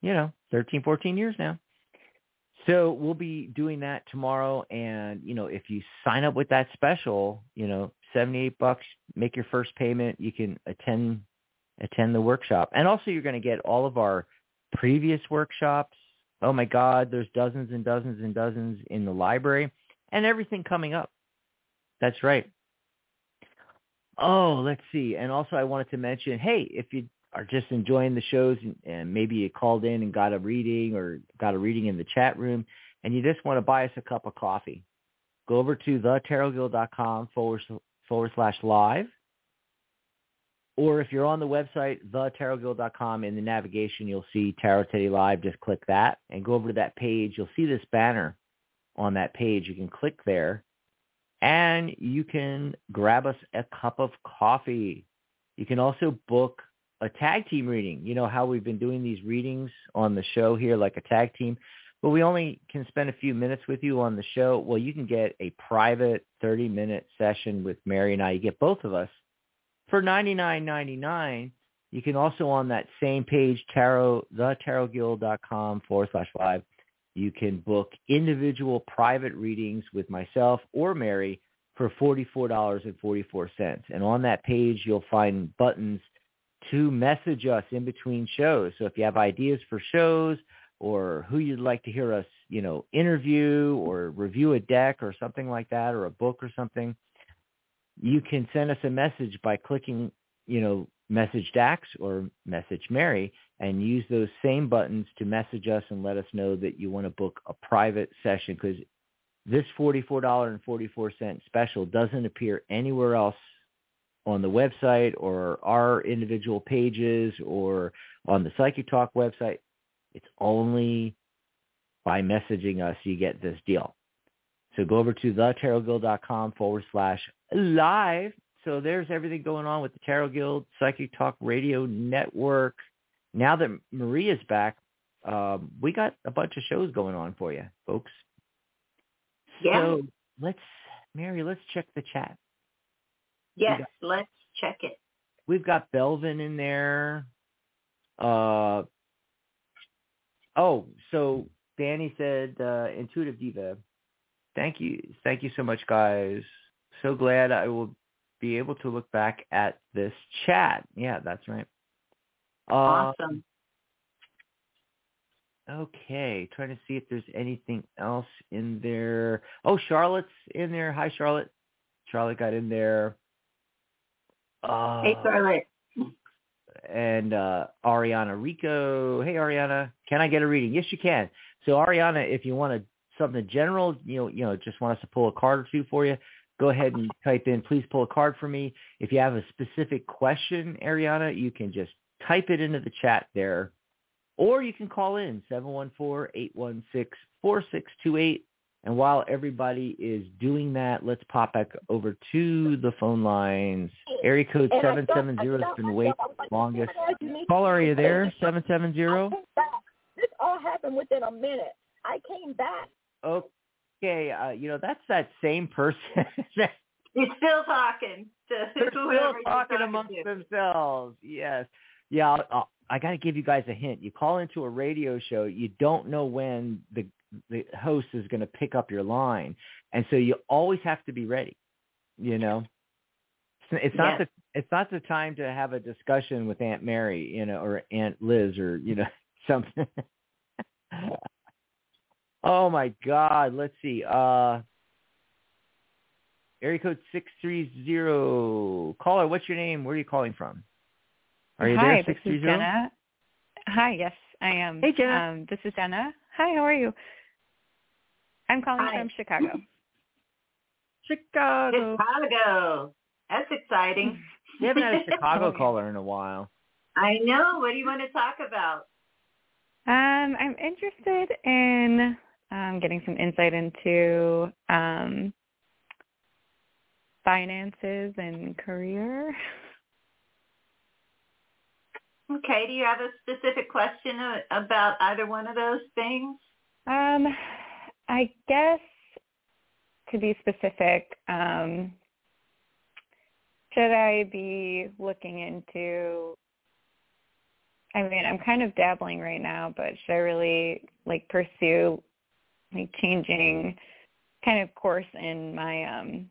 [SPEAKER 2] you know, 13, 14 years now. So we'll be doing that tomorrow. And, you know, if you sign up with that special, you know, 78 bucks, make your first payment, you can attend attend the workshop. And also you're going to get all of our previous workshops. Oh my God, there's dozens and dozens and dozens in the library and everything coming up. That's right. Oh, let's see. And also I wanted to mention, hey, if you are just enjoying the shows and, maybe you called in and got a reading or got a reading in the chat room and you just want to buy us a cup of coffee, go over to thetarotguild.com forward, forward slash live. Or if you're on the website, thetarotguild.com, in the navigation, you'll see Tarot Today Live. Just click that and go over to that page. You'll see this banner on that page. You can click there and you can grab us a cup of coffee. You can also book a tag team reading. You know how we've been doing these readings on the show here like a tag team, but we only can spend a few minutes with you on the show. Well, you can get a private 30-minute session with Mary and I. You get both of us for $99.99. You can also on that same page, tarot, thetarotguild.com forward slash live, you can book individual private readings with myself or Mary for $44.44. And on that page, you'll find buttons – to message us in between shows. So if you have ideas for shows or who you'd like to hear us, you know, interview or review a deck or something like that or a book or something, you can send us a message by clicking, you know, message Dax or message Mary and use those same buttons to message us and let us know that you want to book a private session because this $44.44 special doesn't appear anywhere else on the website or our individual pages or on the Psychic Talk website. It's only by messaging us you get this deal. So go over to thetarotguild.com forward slash live. So there's everything going on with the Tarot Guild, Psychic Talk Radio Network. Now that Maria's back, um, we got a bunch of shows going on for you, folks.
[SPEAKER 3] Yeah.
[SPEAKER 2] So let's, Mary, let's check the chat.
[SPEAKER 3] Yes,
[SPEAKER 2] got-
[SPEAKER 3] let's check it.
[SPEAKER 2] We've got Belvin in there. Uh, oh, so Danny said, uh, Intuitive Diva. Thank you. Thank you so much, guys. So glad I will be able to look back at this chat. Yeah, that's right. Uh,
[SPEAKER 3] Awesome.
[SPEAKER 2] Okay, trying to see if there's anything else in there. Oh, Charlotte's in there. Hi, Charlotte. Charlotte got in there. Uh,
[SPEAKER 3] Hey, Charlotte.
[SPEAKER 2] and uh, Ariana Rico. Hey, Ariana, can I get a reading? Yes, you can. So, Ariana, if you want to something general, you know, you know, just want us to pull a card or two for you, go ahead and type in, please pull a card for me. If you have a specific question, Ariana, you can just type it into the chat there, or you can call in 714-816-4628. And while everybody is doing that, let's pop back over to the phone lines. Area code
[SPEAKER 1] And I
[SPEAKER 2] seven
[SPEAKER 1] thought-
[SPEAKER 2] seven zero
[SPEAKER 1] I
[SPEAKER 2] has been waiting
[SPEAKER 1] I was like,
[SPEAKER 2] longest.
[SPEAKER 1] my God, you need-
[SPEAKER 2] Caller, are you there? Seven seven
[SPEAKER 1] I
[SPEAKER 2] zero.
[SPEAKER 1] came back. This all happened within a minute. I came back.
[SPEAKER 2] Okay, uh, you know that's that same person. They're
[SPEAKER 3] You're still talking. To
[SPEAKER 2] still
[SPEAKER 3] whoever you're
[SPEAKER 2] talking amongst
[SPEAKER 3] to.
[SPEAKER 2] themselves. Yes. Yeah, I'll, I'll, I got to give you guys a hint. You call into a radio show, you don't know when the the host is going to pick up your line, and so you always have to be ready. You know, it's, it's not
[SPEAKER 3] Yes.
[SPEAKER 2] the it's not the time to have a discussion with Aunt Mary, you know, or Aunt Liz, or you know something. oh my God! Let's see. Uh, area code six three zero. Caller, what's your name? Where are you calling from? Are you
[SPEAKER 6] Hi,
[SPEAKER 2] there?
[SPEAKER 6] this is
[SPEAKER 2] three zero.
[SPEAKER 6] Jenna. Hi, yes, I am.
[SPEAKER 2] Hey, Jenna.
[SPEAKER 6] Um, this is Jenna. Hi, how are you? I'm calling
[SPEAKER 3] Hi.
[SPEAKER 6] from Chicago.
[SPEAKER 2] Chicago.
[SPEAKER 3] Chicago. That's exciting.
[SPEAKER 2] We haven't had a Chicago caller in a while.
[SPEAKER 3] I know. What do you want to talk about?
[SPEAKER 6] Um, I'm interested in um, getting some insight into um, finances and career.
[SPEAKER 3] Okay. Do you have a specific question about either one of those things?
[SPEAKER 6] Um, I guess to be specific, um, should I be looking into? I mean, I'm kind of dabbling right now, but should I really like pursue like changing kind of course in my um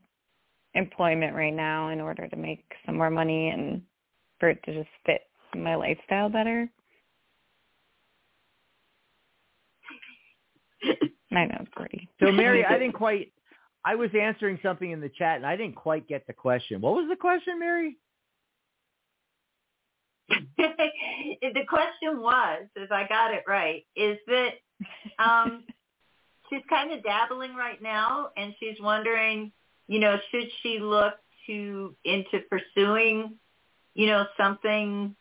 [SPEAKER 6] employment right now in order to make some more money and for it to just fit my lifestyle better? I know it's pretty.
[SPEAKER 2] So Mary, I didn't quite. I was answering something in the chat, and I didn't quite get the question. What was the question, Mary?
[SPEAKER 3] the question was, if I got it right, is that um, she's kind of dabbling right now, and she's wondering, you know, should she look to into pursuing, you know, something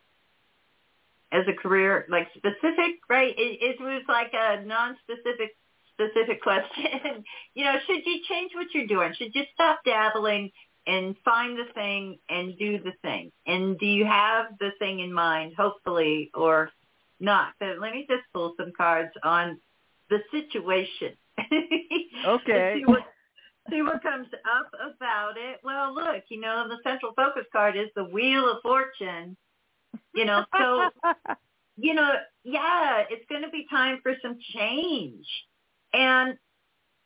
[SPEAKER 3] as a career, like specific, right? It, it was like a non-specific specific question. you know, should you change what you're doing? Should you stop dabbling and find the thing and do the thing? And do you have the thing in mind, hopefully, or not? But let me just pull some cards on the situation.
[SPEAKER 2] Okay.
[SPEAKER 3] see, what, see what comes up about it. Well, look, you know, the central focus card is the Wheel of Fortune. You know, so you know, yeah, it's going to be time for some change. And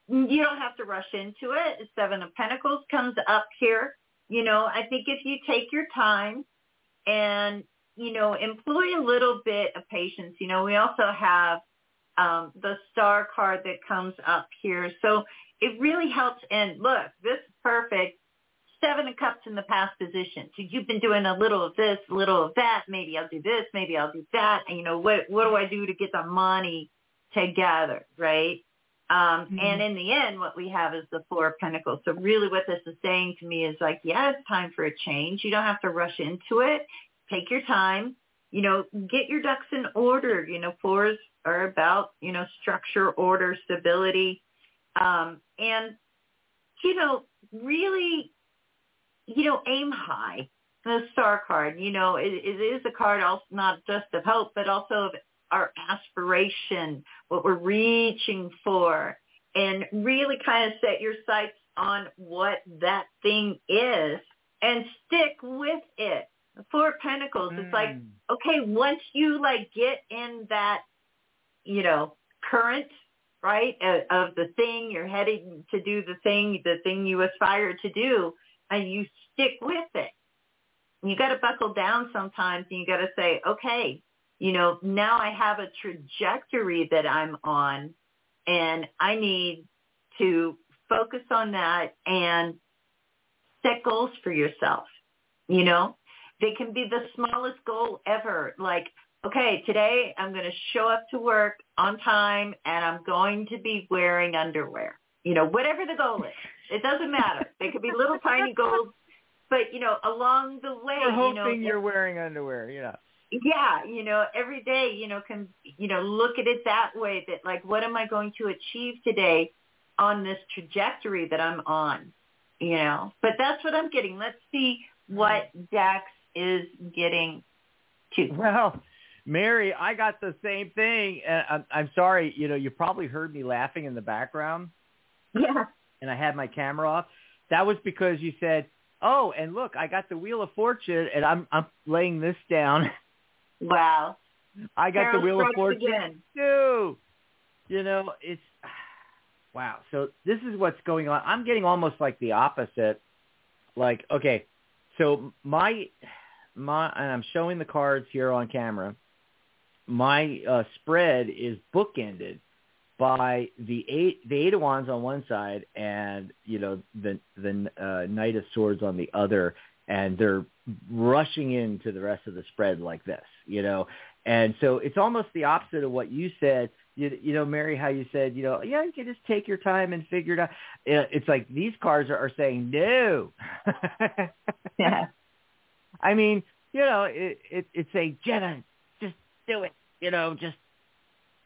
[SPEAKER 3] you don't have to rush into it. Seven of Pentacles comes up here. You know, I think if you take your time and, you know, employ a little bit of patience, you know, we also have um, the star card that comes up here. So it really helps. And look, this is perfect. Seven of Cups in the past position. So you've been doing a little of this, a little of that. Maybe I'll do this. Maybe I'll do that. And you know, what what do I do to get the money together, right? Um,
[SPEAKER 6] Mhm.
[SPEAKER 3] And in the end, what we have is the Four of Pentacles. So really what this is saying to me is like, yeah, it's time for a change. You don't have to rush into it. Take your time. You know, get your ducks in order. You know, fours are about, you know, structure, order, stability. Um, and, you know, really, you know, aim high. The star card, you know, it, it is a card also not just of hope, but also of our aspiration, what we're reaching for. and really kind of set your sights on what that thing is and stick with it. The Four Pentacles, mm. it's like, mm. okay, once you like get in that, you know, current, right, of, of the thing, you're heading to do the thing, the thing you aspire to do, and you stick with it. You got to buckle down sometimes and you got to say, okay, you know, now I have a trajectory that I'm on and I need to focus on that and set goals for yourself. You know, they can be the smallest goal ever. Like, okay, today I'm going to show up to work on time and I'm going to be wearing underwear. You know, whatever the goal is, it doesn't matter. They could be little tiny goals, but you know, along the way,
[SPEAKER 2] We're hoping
[SPEAKER 3] you know,
[SPEAKER 2] you're wearing underwear. You know
[SPEAKER 3] yeah you know every day you know can you know look at it that way that like what am i going to achieve today on this trajectory that i'm on you know? But that's what i'm getting. Let's see what dax is getting to.
[SPEAKER 2] Well mary i got the same thing and i'm, I'm sorry you know you probably heard me laughing in the background.
[SPEAKER 3] Yeah
[SPEAKER 2] and i had my camera off that was because you said oh and look i got the wheel of fortune and i'm i'm laying this down
[SPEAKER 3] Wow.
[SPEAKER 2] I got
[SPEAKER 3] Carol
[SPEAKER 2] the Wheel of Fortune
[SPEAKER 3] again.
[SPEAKER 2] too. You know, it's wow. So this is what's going on. I'm getting almost like the opposite. Like, okay, so my my and I'm showing the cards here on camera. My uh, spread is bookended by the eight the eight of wands on one side and you know the the uh, knight of swords on the other and they're rushing into the rest of the spread like this, you know. And so it's almost the opposite of what you said. You, you know, Mary, how you said, you know, yeah, you can just take your time and figure it out. It's like these cards are, are saying no.
[SPEAKER 3] yeah.
[SPEAKER 2] I mean, you know, it, it, it's a Jenna, just do it. You know, just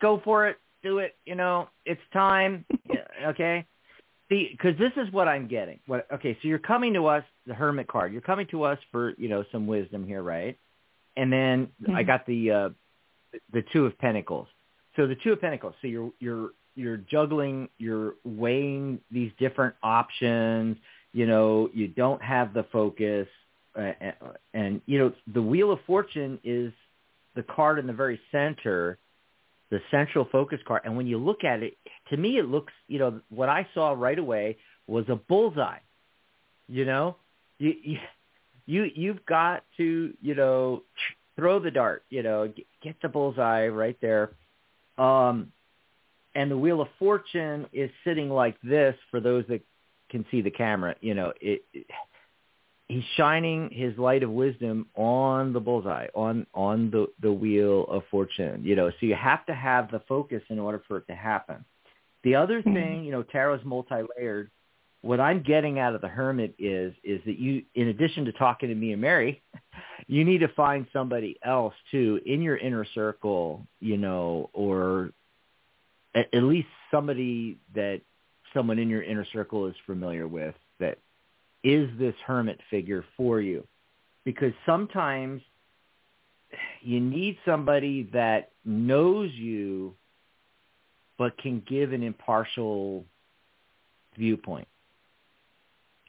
[SPEAKER 2] go for it, do it. You know, it's time. okay. See, because this is what I'm getting. What? Okay, so you're coming to us, the Hermit card. You're coming to us for you know some wisdom here, right? And then mm-hmm. I got the uh, the Two of Pentacles. So the Two of Pentacles. So you're you're you're juggling, you're weighing these different options. You know, you don't have the focus, uh, and you know the Wheel of Fortune is the card in the very center the central focus card. And when you look at it, to me, it looks, you know, what I saw right away was a bullseye. You know, you you, you you've got to, you know, throw the dart. You know, get the bullseye right there. Um, and the wheel of fortune is sitting like this for those that can see the camera. You know, it, it he's shining his light of wisdom on the bullseye, on on the the wheel of fortune. You know, so you have to have the focus in order for it to happen. The other mm-hmm. thing, you know, tarot's multi-layered. What I'm getting out of the hermit is is that you, in addition to talking to me and Mary, you need to find somebody else too in your inner circle, you know, or at, at least somebody that someone in your inner circle is familiar with that is this hermit figure for you? Because sometimes you need somebody that knows you but can give an impartial viewpoint.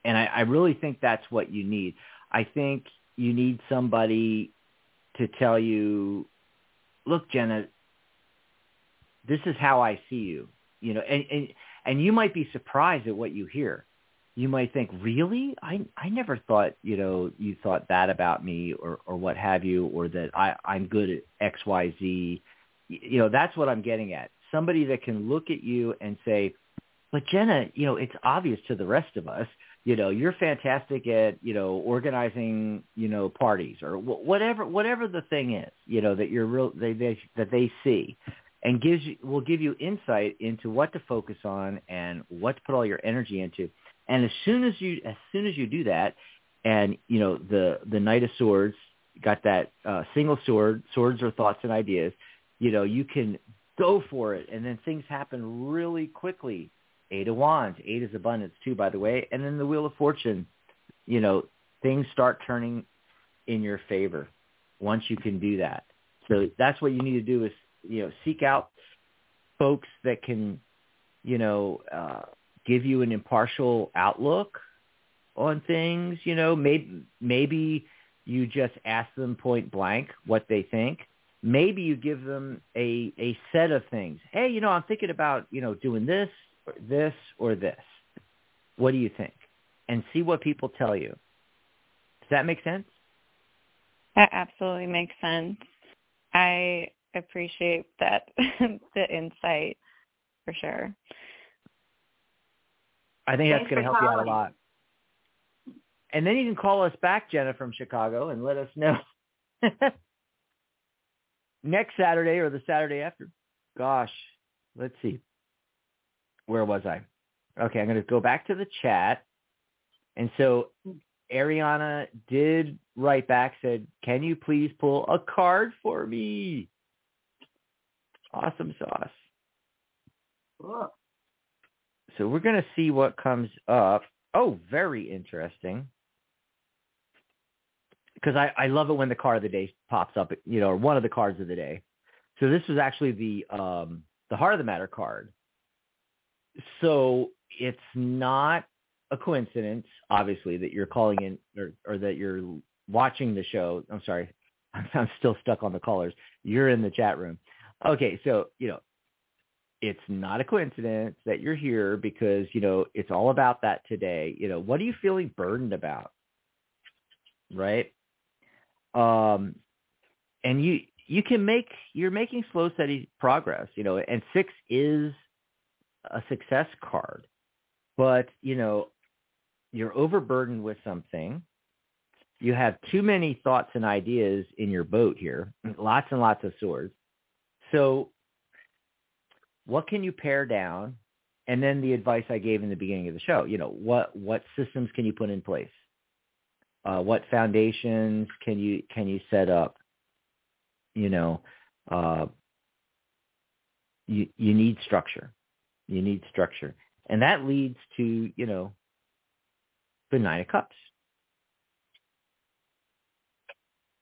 [SPEAKER 2] And I, I really think that's what you need. I think you need somebody to tell you, look, Jenna, this is how I see you. You know, and, and and you might be surprised at what you hear you might think, really? I I never thought, you know, you thought that about me or or what have you, or that I I'm good at X Y Z. You know, that's what I'm getting at. Somebody that can look at you and say, but Jenna, you know, it's obvious to the rest of us. You know, you're fantastic at you know organizing you know parties or wh- whatever whatever the thing is. You know that you're real they, they that they see and gives you will give you insight into what to focus on and what to put all your energy into and as soon as you as soon as you do that, and you know the the Knight of Swords got that uh, single sword. Swords are thoughts and ideas. You know you can go for it, and then things happen really quickly. Eight of Wands, eight is abundance too, by the way, and then the Wheel of Fortune. You know things start turning in your favor once you can do that. So that's what you need to do is you know seek out folks that can you know, uh, give you an impartial outlook on things. You know, maybe maybe you just ask them point blank what they think. Maybe you give them a a set of things. Hey, you know, I'm thinking about you know doing this, or this, or this. What do you think? And see what people tell you. Does that make sense?
[SPEAKER 6] That absolutely makes sense. I appreciate that the insight for sure.
[SPEAKER 2] I think that's going to help you out a lot. And then you can call us back, Jenna from Chicago, and let us know next Saturday or the Saturday after. Gosh, let's see. Where was I? Okay, I'm going to go back to the chat. And so Ariana did write back, said, can you please pull a card for me? Awesome sauce.
[SPEAKER 3] Cool.
[SPEAKER 2] So we're going to see what comes up. Oh, very interesting. Because I, I love it when the card of the day pops up, you know, or one of the cards of the day. So this was actually the um, the heart of the matter card. So it's not a coincidence, obviously, that you're calling in or, or that you're watching the show. I'm sorry, I'm still stuck on the callers. You're in the chat room. Okay, so you know, it's not a coincidence that you're here because you know it's all about that today. You know, what are you feeling burdened about, right? Um, and you you can make you're making slow steady progress. You know, and six is a success card, but you know you're overburdened with something. You have too many thoughts and ideas in your boat here, lots and lots of swords. So what can you pare down? And then the advice I gave in the beginning of the show, you know, what, what systems can you put in place? Uh, what foundations can you, can you set up? You know, uh, you, you need structure. You need structure. And that leads to, you know, the Nine of Cups.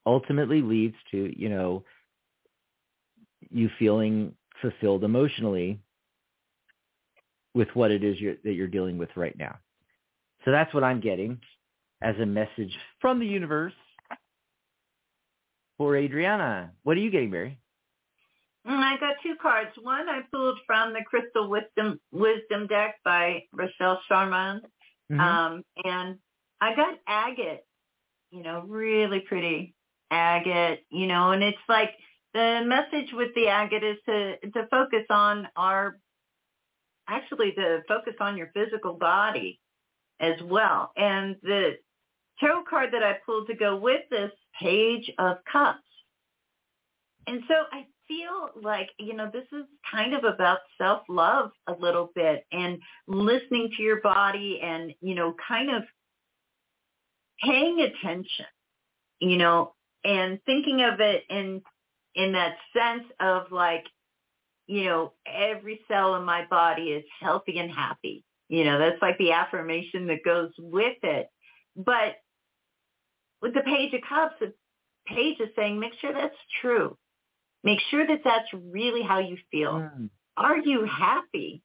[SPEAKER 2] Ultimately leads to, you know, you feeling fulfilled emotionally with what it is you're, that you're dealing with right now. So that's what I'm getting as a message from the universe for Adriana. What are you getting, Mary?
[SPEAKER 3] Mm, I got two cards. One I pulled from the Crystal Wisdom Wisdom deck by Rochelle Sharman,
[SPEAKER 2] Mhm.
[SPEAKER 3] um, and I got agate. You know, really pretty agate. You know, and it's like the message with the agate is to to focus on our actually to focus on your physical body as well. And the tarot card that I pulled to go with this page of cups. And so I feel like, you know, this is kind of about self-love a little bit and listening to your body and, you know, kind of paying attention, you know, and thinking of it in in that sense of like, you know, every cell in my body is healthy and happy. You know, that's like the affirmation that goes with it. But with the page of cups, the page is saying, make sure that's true. Make sure that that's really how you feel.
[SPEAKER 2] Mm.
[SPEAKER 3] Are you happy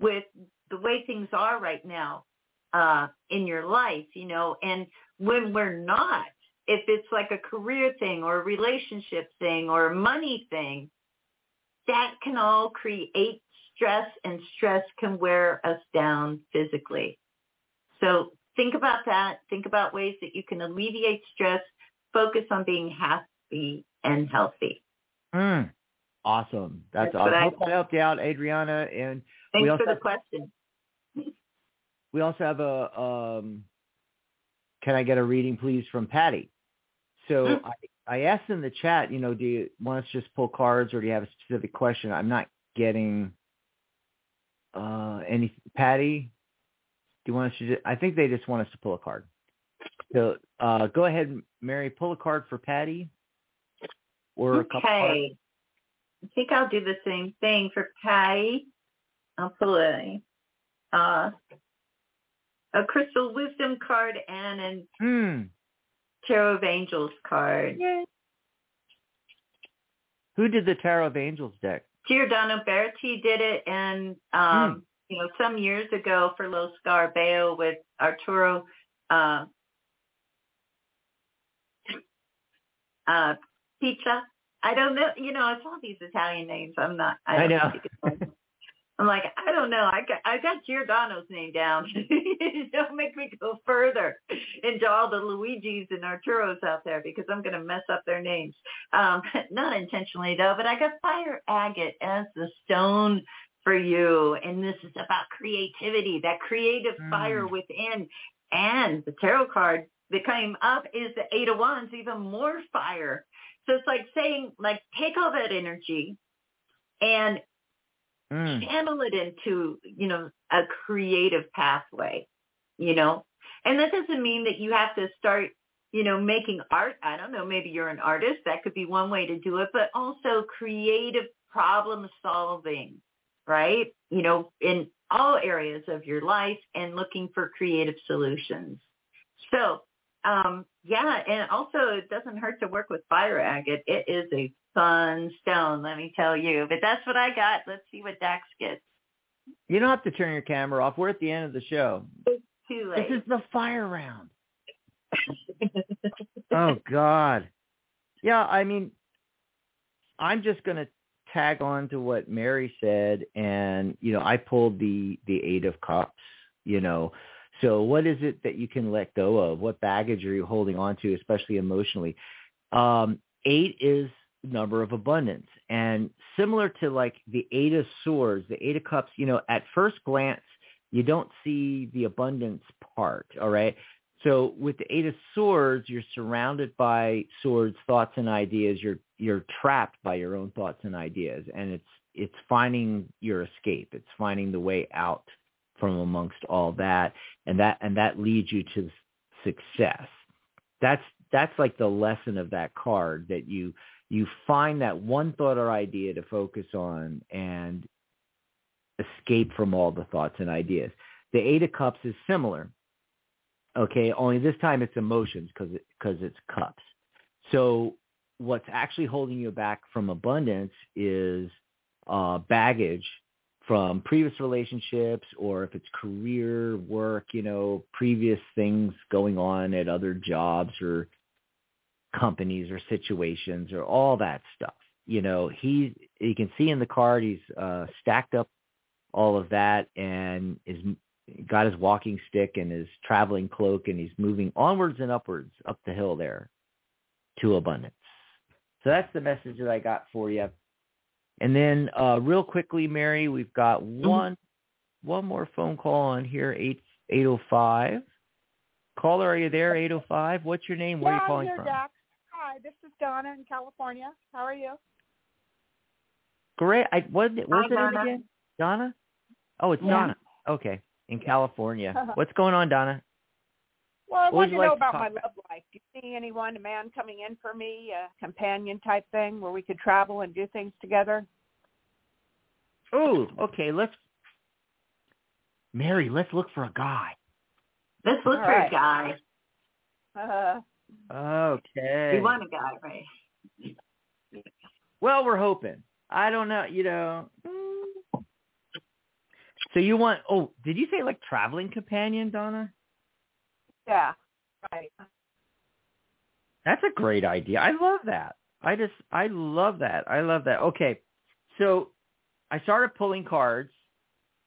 [SPEAKER 3] with the way things are right now uh, in your life? You know, and when we're not, if it's like a career thing or a relationship thing or a money thing, that can all create stress and stress can wear us down physically. So think about that. Think about ways that you can alleviate stress. Focus on being happy and healthy.
[SPEAKER 2] Mm. Awesome. That's,
[SPEAKER 3] That's
[SPEAKER 2] awesome.
[SPEAKER 3] I-
[SPEAKER 2] hope that helped you out, Adriana. And
[SPEAKER 3] Thanks
[SPEAKER 2] We also
[SPEAKER 3] for the
[SPEAKER 2] have-
[SPEAKER 3] question.
[SPEAKER 2] we also have a um, can I get a reading, please, from Patty? So
[SPEAKER 3] Mm.
[SPEAKER 2] I, I asked in the chat, you know, do you want us to just pull cards or do you have a specific question? I'm not getting uh, any. Patty, do you want us to? Just, I think they just want us to pull a card. So uh, go ahead, Mary, pull a card for Patty, or a couple cards.
[SPEAKER 3] Okay. I think I'll do the same thing for Patty. I'll pull a, uh, a crystal wisdom card and a
[SPEAKER 2] Hmm.
[SPEAKER 3] Tarot of angels card.
[SPEAKER 2] Who did the Tarot of Angels deck?
[SPEAKER 3] Giordano Berti did it, and um, mm. you know, some years ago for Lo Scarabeo with Arturo uh, uh, Pizza. I don't know. You know, it's all these Italian names. I'm not. I,
[SPEAKER 2] I know.
[SPEAKER 3] I'm like, I don't know. I got I got Giordano's name down. don't make me go further into all the Luigis and Arturos out there because I'm going to mess up their names. Um, not intentionally though, but I got fire agate as the stone for you, and this is about creativity, that creative mm. fire within. And the tarot card that came up is the Eight of Wands, even more fire. So it's like saying, like, take all that energy and mm. channel it into, you know, a creative pathway, you know? And that doesn't mean that you have to start, you know, making art. I don't know, maybe you're an artist. That could be one way to do it, but also creative problem solving, right? You know, in all areas of your life and looking for creative solutions. So, um, yeah, and also it doesn't hurt to work with fire agate. It is a fun stone, let me tell you. But that's what I got. Let's see what Dax gets.
[SPEAKER 2] You don't have to turn your camera off. We're at the end of the show.
[SPEAKER 3] It's too late.
[SPEAKER 2] This is the fire round. oh God. Yeah, I mean, I'm just going to tag on to what Mary said, and you know, I pulled the the Eight of Cups. You know, so what is it that you can let go of? What baggage are you holding on to, especially emotionally? Um, eight is number of abundance. And similar to like the eight of swords, the eight of cups, you know, at first glance, you don't see the abundance part. All right. So with the eight of swords, you're surrounded by swords, thoughts and ideas. You're, you're trapped by your own thoughts and ideas. And it's, it's finding your escape. It's finding the way out from amongst all that. And that, and that leads you to success. That's, that's like the lesson of that card that you, you find that one thought or idea to focus on and escape from all the thoughts and ideas. The Eight of Cups is similar. Okay, only this time it's emotions because it, cause it's cups. So what's actually holding you back from abundance is uh, baggage from previous relationships or if it's career, work, you know, previous things going on at other jobs or companies or situations or all that stuff. You know, he you can see in the card he's uh, stacked up all of that and is got his walking stick and his traveling cloak and he's moving onwards and upwards up the hill there to abundance. So that's the message that I got for you. And then uh, real quickly, Mary, we've got mm-hmm. one one more phone call on here, eight eight oh five. Caller, are you there? Eight oh five. What's your name? Where
[SPEAKER 7] yeah,
[SPEAKER 2] are you calling
[SPEAKER 7] I'm
[SPEAKER 2] from?
[SPEAKER 7] Doc. Hi, this is Donna in California. How are you?
[SPEAKER 2] Great. I what what's
[SPEAKER 3] Hi,
[SPEAKER 2] the name again? Donna? Oh, it's
[SPEAKER 7] yeah.
[SPEAKER 2] Donna. Okay. In California. What's going on, Donna?
[SPEAKER 7] Well, I want to
[SPEAKER 2] like
[SPEAKER 7] know about
[SPEAKER 2] talk
[SPEAKER 7] my
[SPEAKER 2] about?
[SPEAKER 7] love life. Do you see anyone, a man coming in for me, a companion type thing where we could travel and do things together?
[SPEAKER 2] Oh, okay. Let's Mary, let's look for a guy.
[SPEAKER 3] Let's look
[SPEAKER 7] All
[SPEAKER 3] for
[SPEAKER 7] right.
[SPEAKER 3] a guy.
[SPEAKER 7] Uh,
[SPEAKER 2] Okay.
[SPEAKER 3] We want a guy, right?
[SPEAKER 2] Well, we're hoping. I don't know, you know. mm. So you want? Oh, did you say like traveling companion, Donna?
[SPEAKER 7] yeah, right.
[SPEAKER 2] That's a great idea. I love that. I just, I love that. I love that. Okay, so I started pulling cards,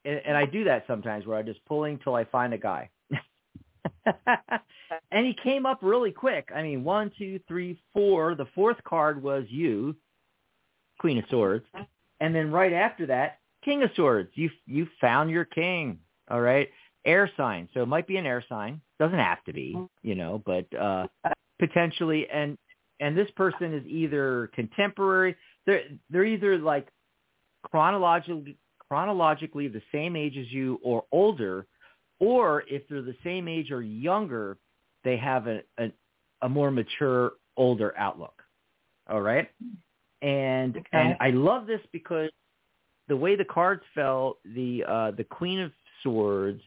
[SPEAKER 2] and, and I do that sometimes where I just pulling till I find a guy. and he came up really quick. I mean, one, two, three, four. The fourth card was you, Queen of Swords, and then right after that, King of Swords. You you found your king. All right, air sign. So it might be an air sign. Doesn't have to be, you know, but uh potentially. And and this person is either contemporary. They're they're either like chronologically chronologically the same age as you or older, or if they're the same age or younger, they have a, a, a more mature, older outlook. All right. And
[SPEAKER 3] Okay.
[SPEAKER 2] and I love this because the way the cards fell, the uh, the Queen of Swords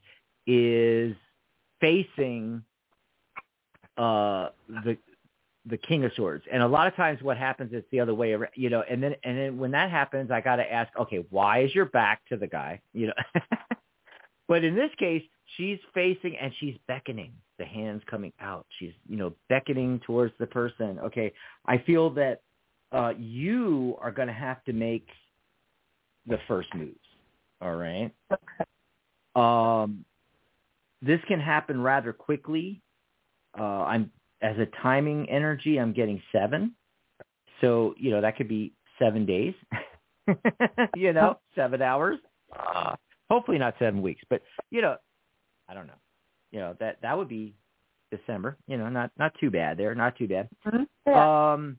[SPEAKER 2] is facing uh, the the King of Swords. And a lot of times what happens is the other way around, you know, and then, and then when that happens, I got to ask, okay, why is your back to the guy? You know, but in this case, she's facing and she's beckoning the hands coming out. She's, you know, beckoning towards the person. Okay. I feel that, uh, you are going to have to make the first moves. All right. Um, this can happen rather quickly. Uh, I'm as a timing energy, I'm getting seven. So, you know, that could be seven days, you know, seven hours. Uh, hopefully not seven weeks, but, you know, I don't know. You know, that, that would be December, you know, not, not too bad there, not too bad.
[SPEAKER 1] Mm-hmm. Yeah.
[SPEAKER 2] Um,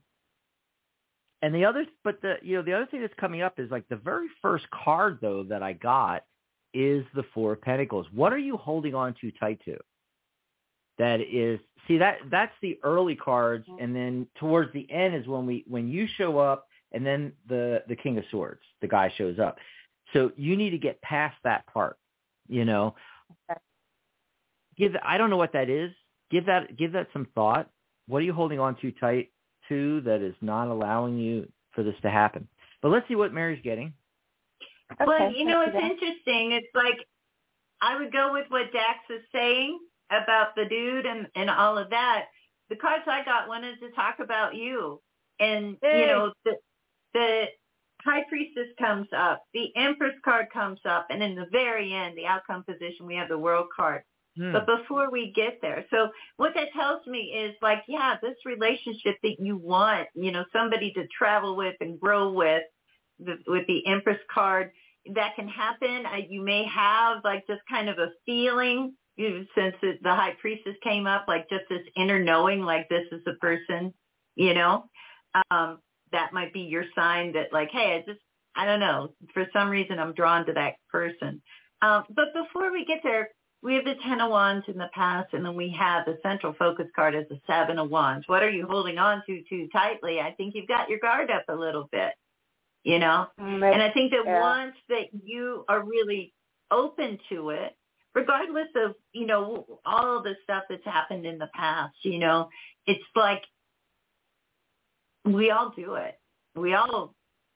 [SPEAKER 2] and the other, but the, you know, the other thing that's coming up is like the very first card though that I got is the Four of Pentacles. What are you holding on to tight to? That is, see that that's the early cards, and then towards the end is when we when you show up, and then the the King of Swords, the guy shows up. So you need to get past that part. You know,
[SPEAKER 1] Okay.
[SPEAKER 2] Give I don't know what that is. Give that give that some thought. What are you holding on to tight to that is not allowing you for this to happen? But let's see what Mary's getting.
[SPEAKER 3] Well, you know, it's
[SPEAKER 1] that.
[SPEAKER 3] interesting. It's like I would go with what Dax is saying about the dude and and all of that. The cards I got wanted to talk about you, and you know the the High Priestess comes up, the Empress card comes up, and in the very end, the outcome position, we have the World card.
[SPEAKER 2] Hmm.
[SPEAKER 3] But before we get there, so what that tells me is like, yeah, this relationship that you want, you know, somebody to travel with and grow with, the, with the Empress card, that can happen. Uh, you may have like just kind of a feeling, you since it, the High Priestess came up, like just this inner knowing, like this is the person, you know. Um, that might be your sign that like, hey, I just, I don't know, for some reason I'm drawn to that person. Um, but before we get there, we have the Ten of Wands in the past, and then we have the central focus card as the Seven of Wands. What are you holding on to too tightly? I think you've got your guard up a little bit, you know?
[SPEAKER 7] Mm,
[SPEAKER 3] And I think that
[SPEAKER 7] Yeah.
[SPEAKER 3] once that you are really open to it, regardless of, you know, all the stuff that's happened in the past, you know, it's like we all do it. We all,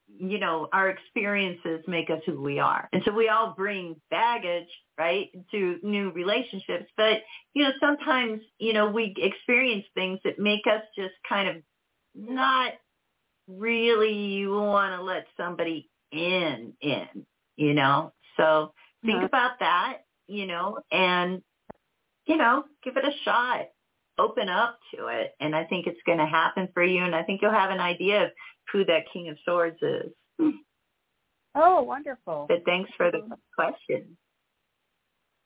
[SPEAKER 3] you know, our experiences make us who we are. And so we all bring baggage, right, to new relationships. But, you know, sometimes, you know, we experience things that make us just kind of not really want to let somebody in, in, you know? So think
[SPEAKER 7] Mhm.
[SPEAKER 3] about that, you know, and, you know, give it a shot open up to it and I think it's going to happen for you and I think you'll have an idea of who that King of Swords is.
[SPEAKER 7] Oh, wonderful.
[SPEAKER 3] But thanks for the question.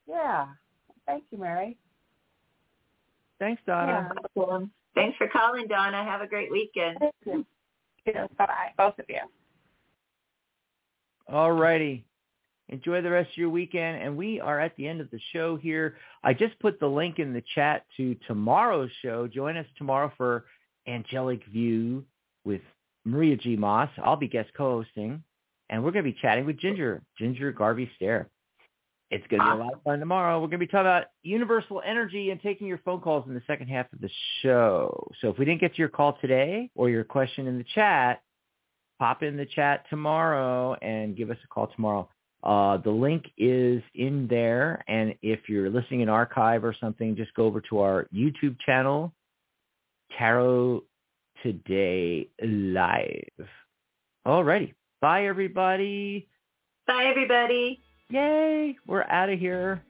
[SPEAKER 7] Yeah. Thank you, Mary.
[SPEAKER 2] Thanks, Donna.
[SPEAKER 3] Awesome. Thanks for calling, Donna. Have a great weekend.
[SPEAKER 7] Thank you. Bye, both of you.
[SPEAKER 2] All righty. Enjoy the rest of your weekend. And we are at the end of the show here. I just put the link in the chat to tomorrow's show. Join us tomorrow for Angelic View with Maria G. Moss. I'll be guest co-hosting. And we're going to be chatting with Ginger, Ginger Garvey Stare. It's going to be a lot of fun tomorrow. We're going to be talking about universal energy and taking your phone calls in the second half of the show. So if we didn't get to your call today or your question in the chat, pop in the chat tomorrow and give us a call tomorrow. Uh, the link is in there, and if you're listening in archive or something, just go over to our YouTube channel, Tarot Today Live. Alrighty. Bye, everybody.
[SPEAKER 3] Bye, everybody.
[SPEAKER 2] Yay. We're out of here.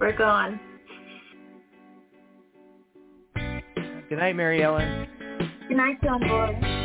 [SPEAKER 3] We're gone.
[SPEAKER 2] Good night, Mary Ellen.
[SPEAKER 3] Good night, John Boy.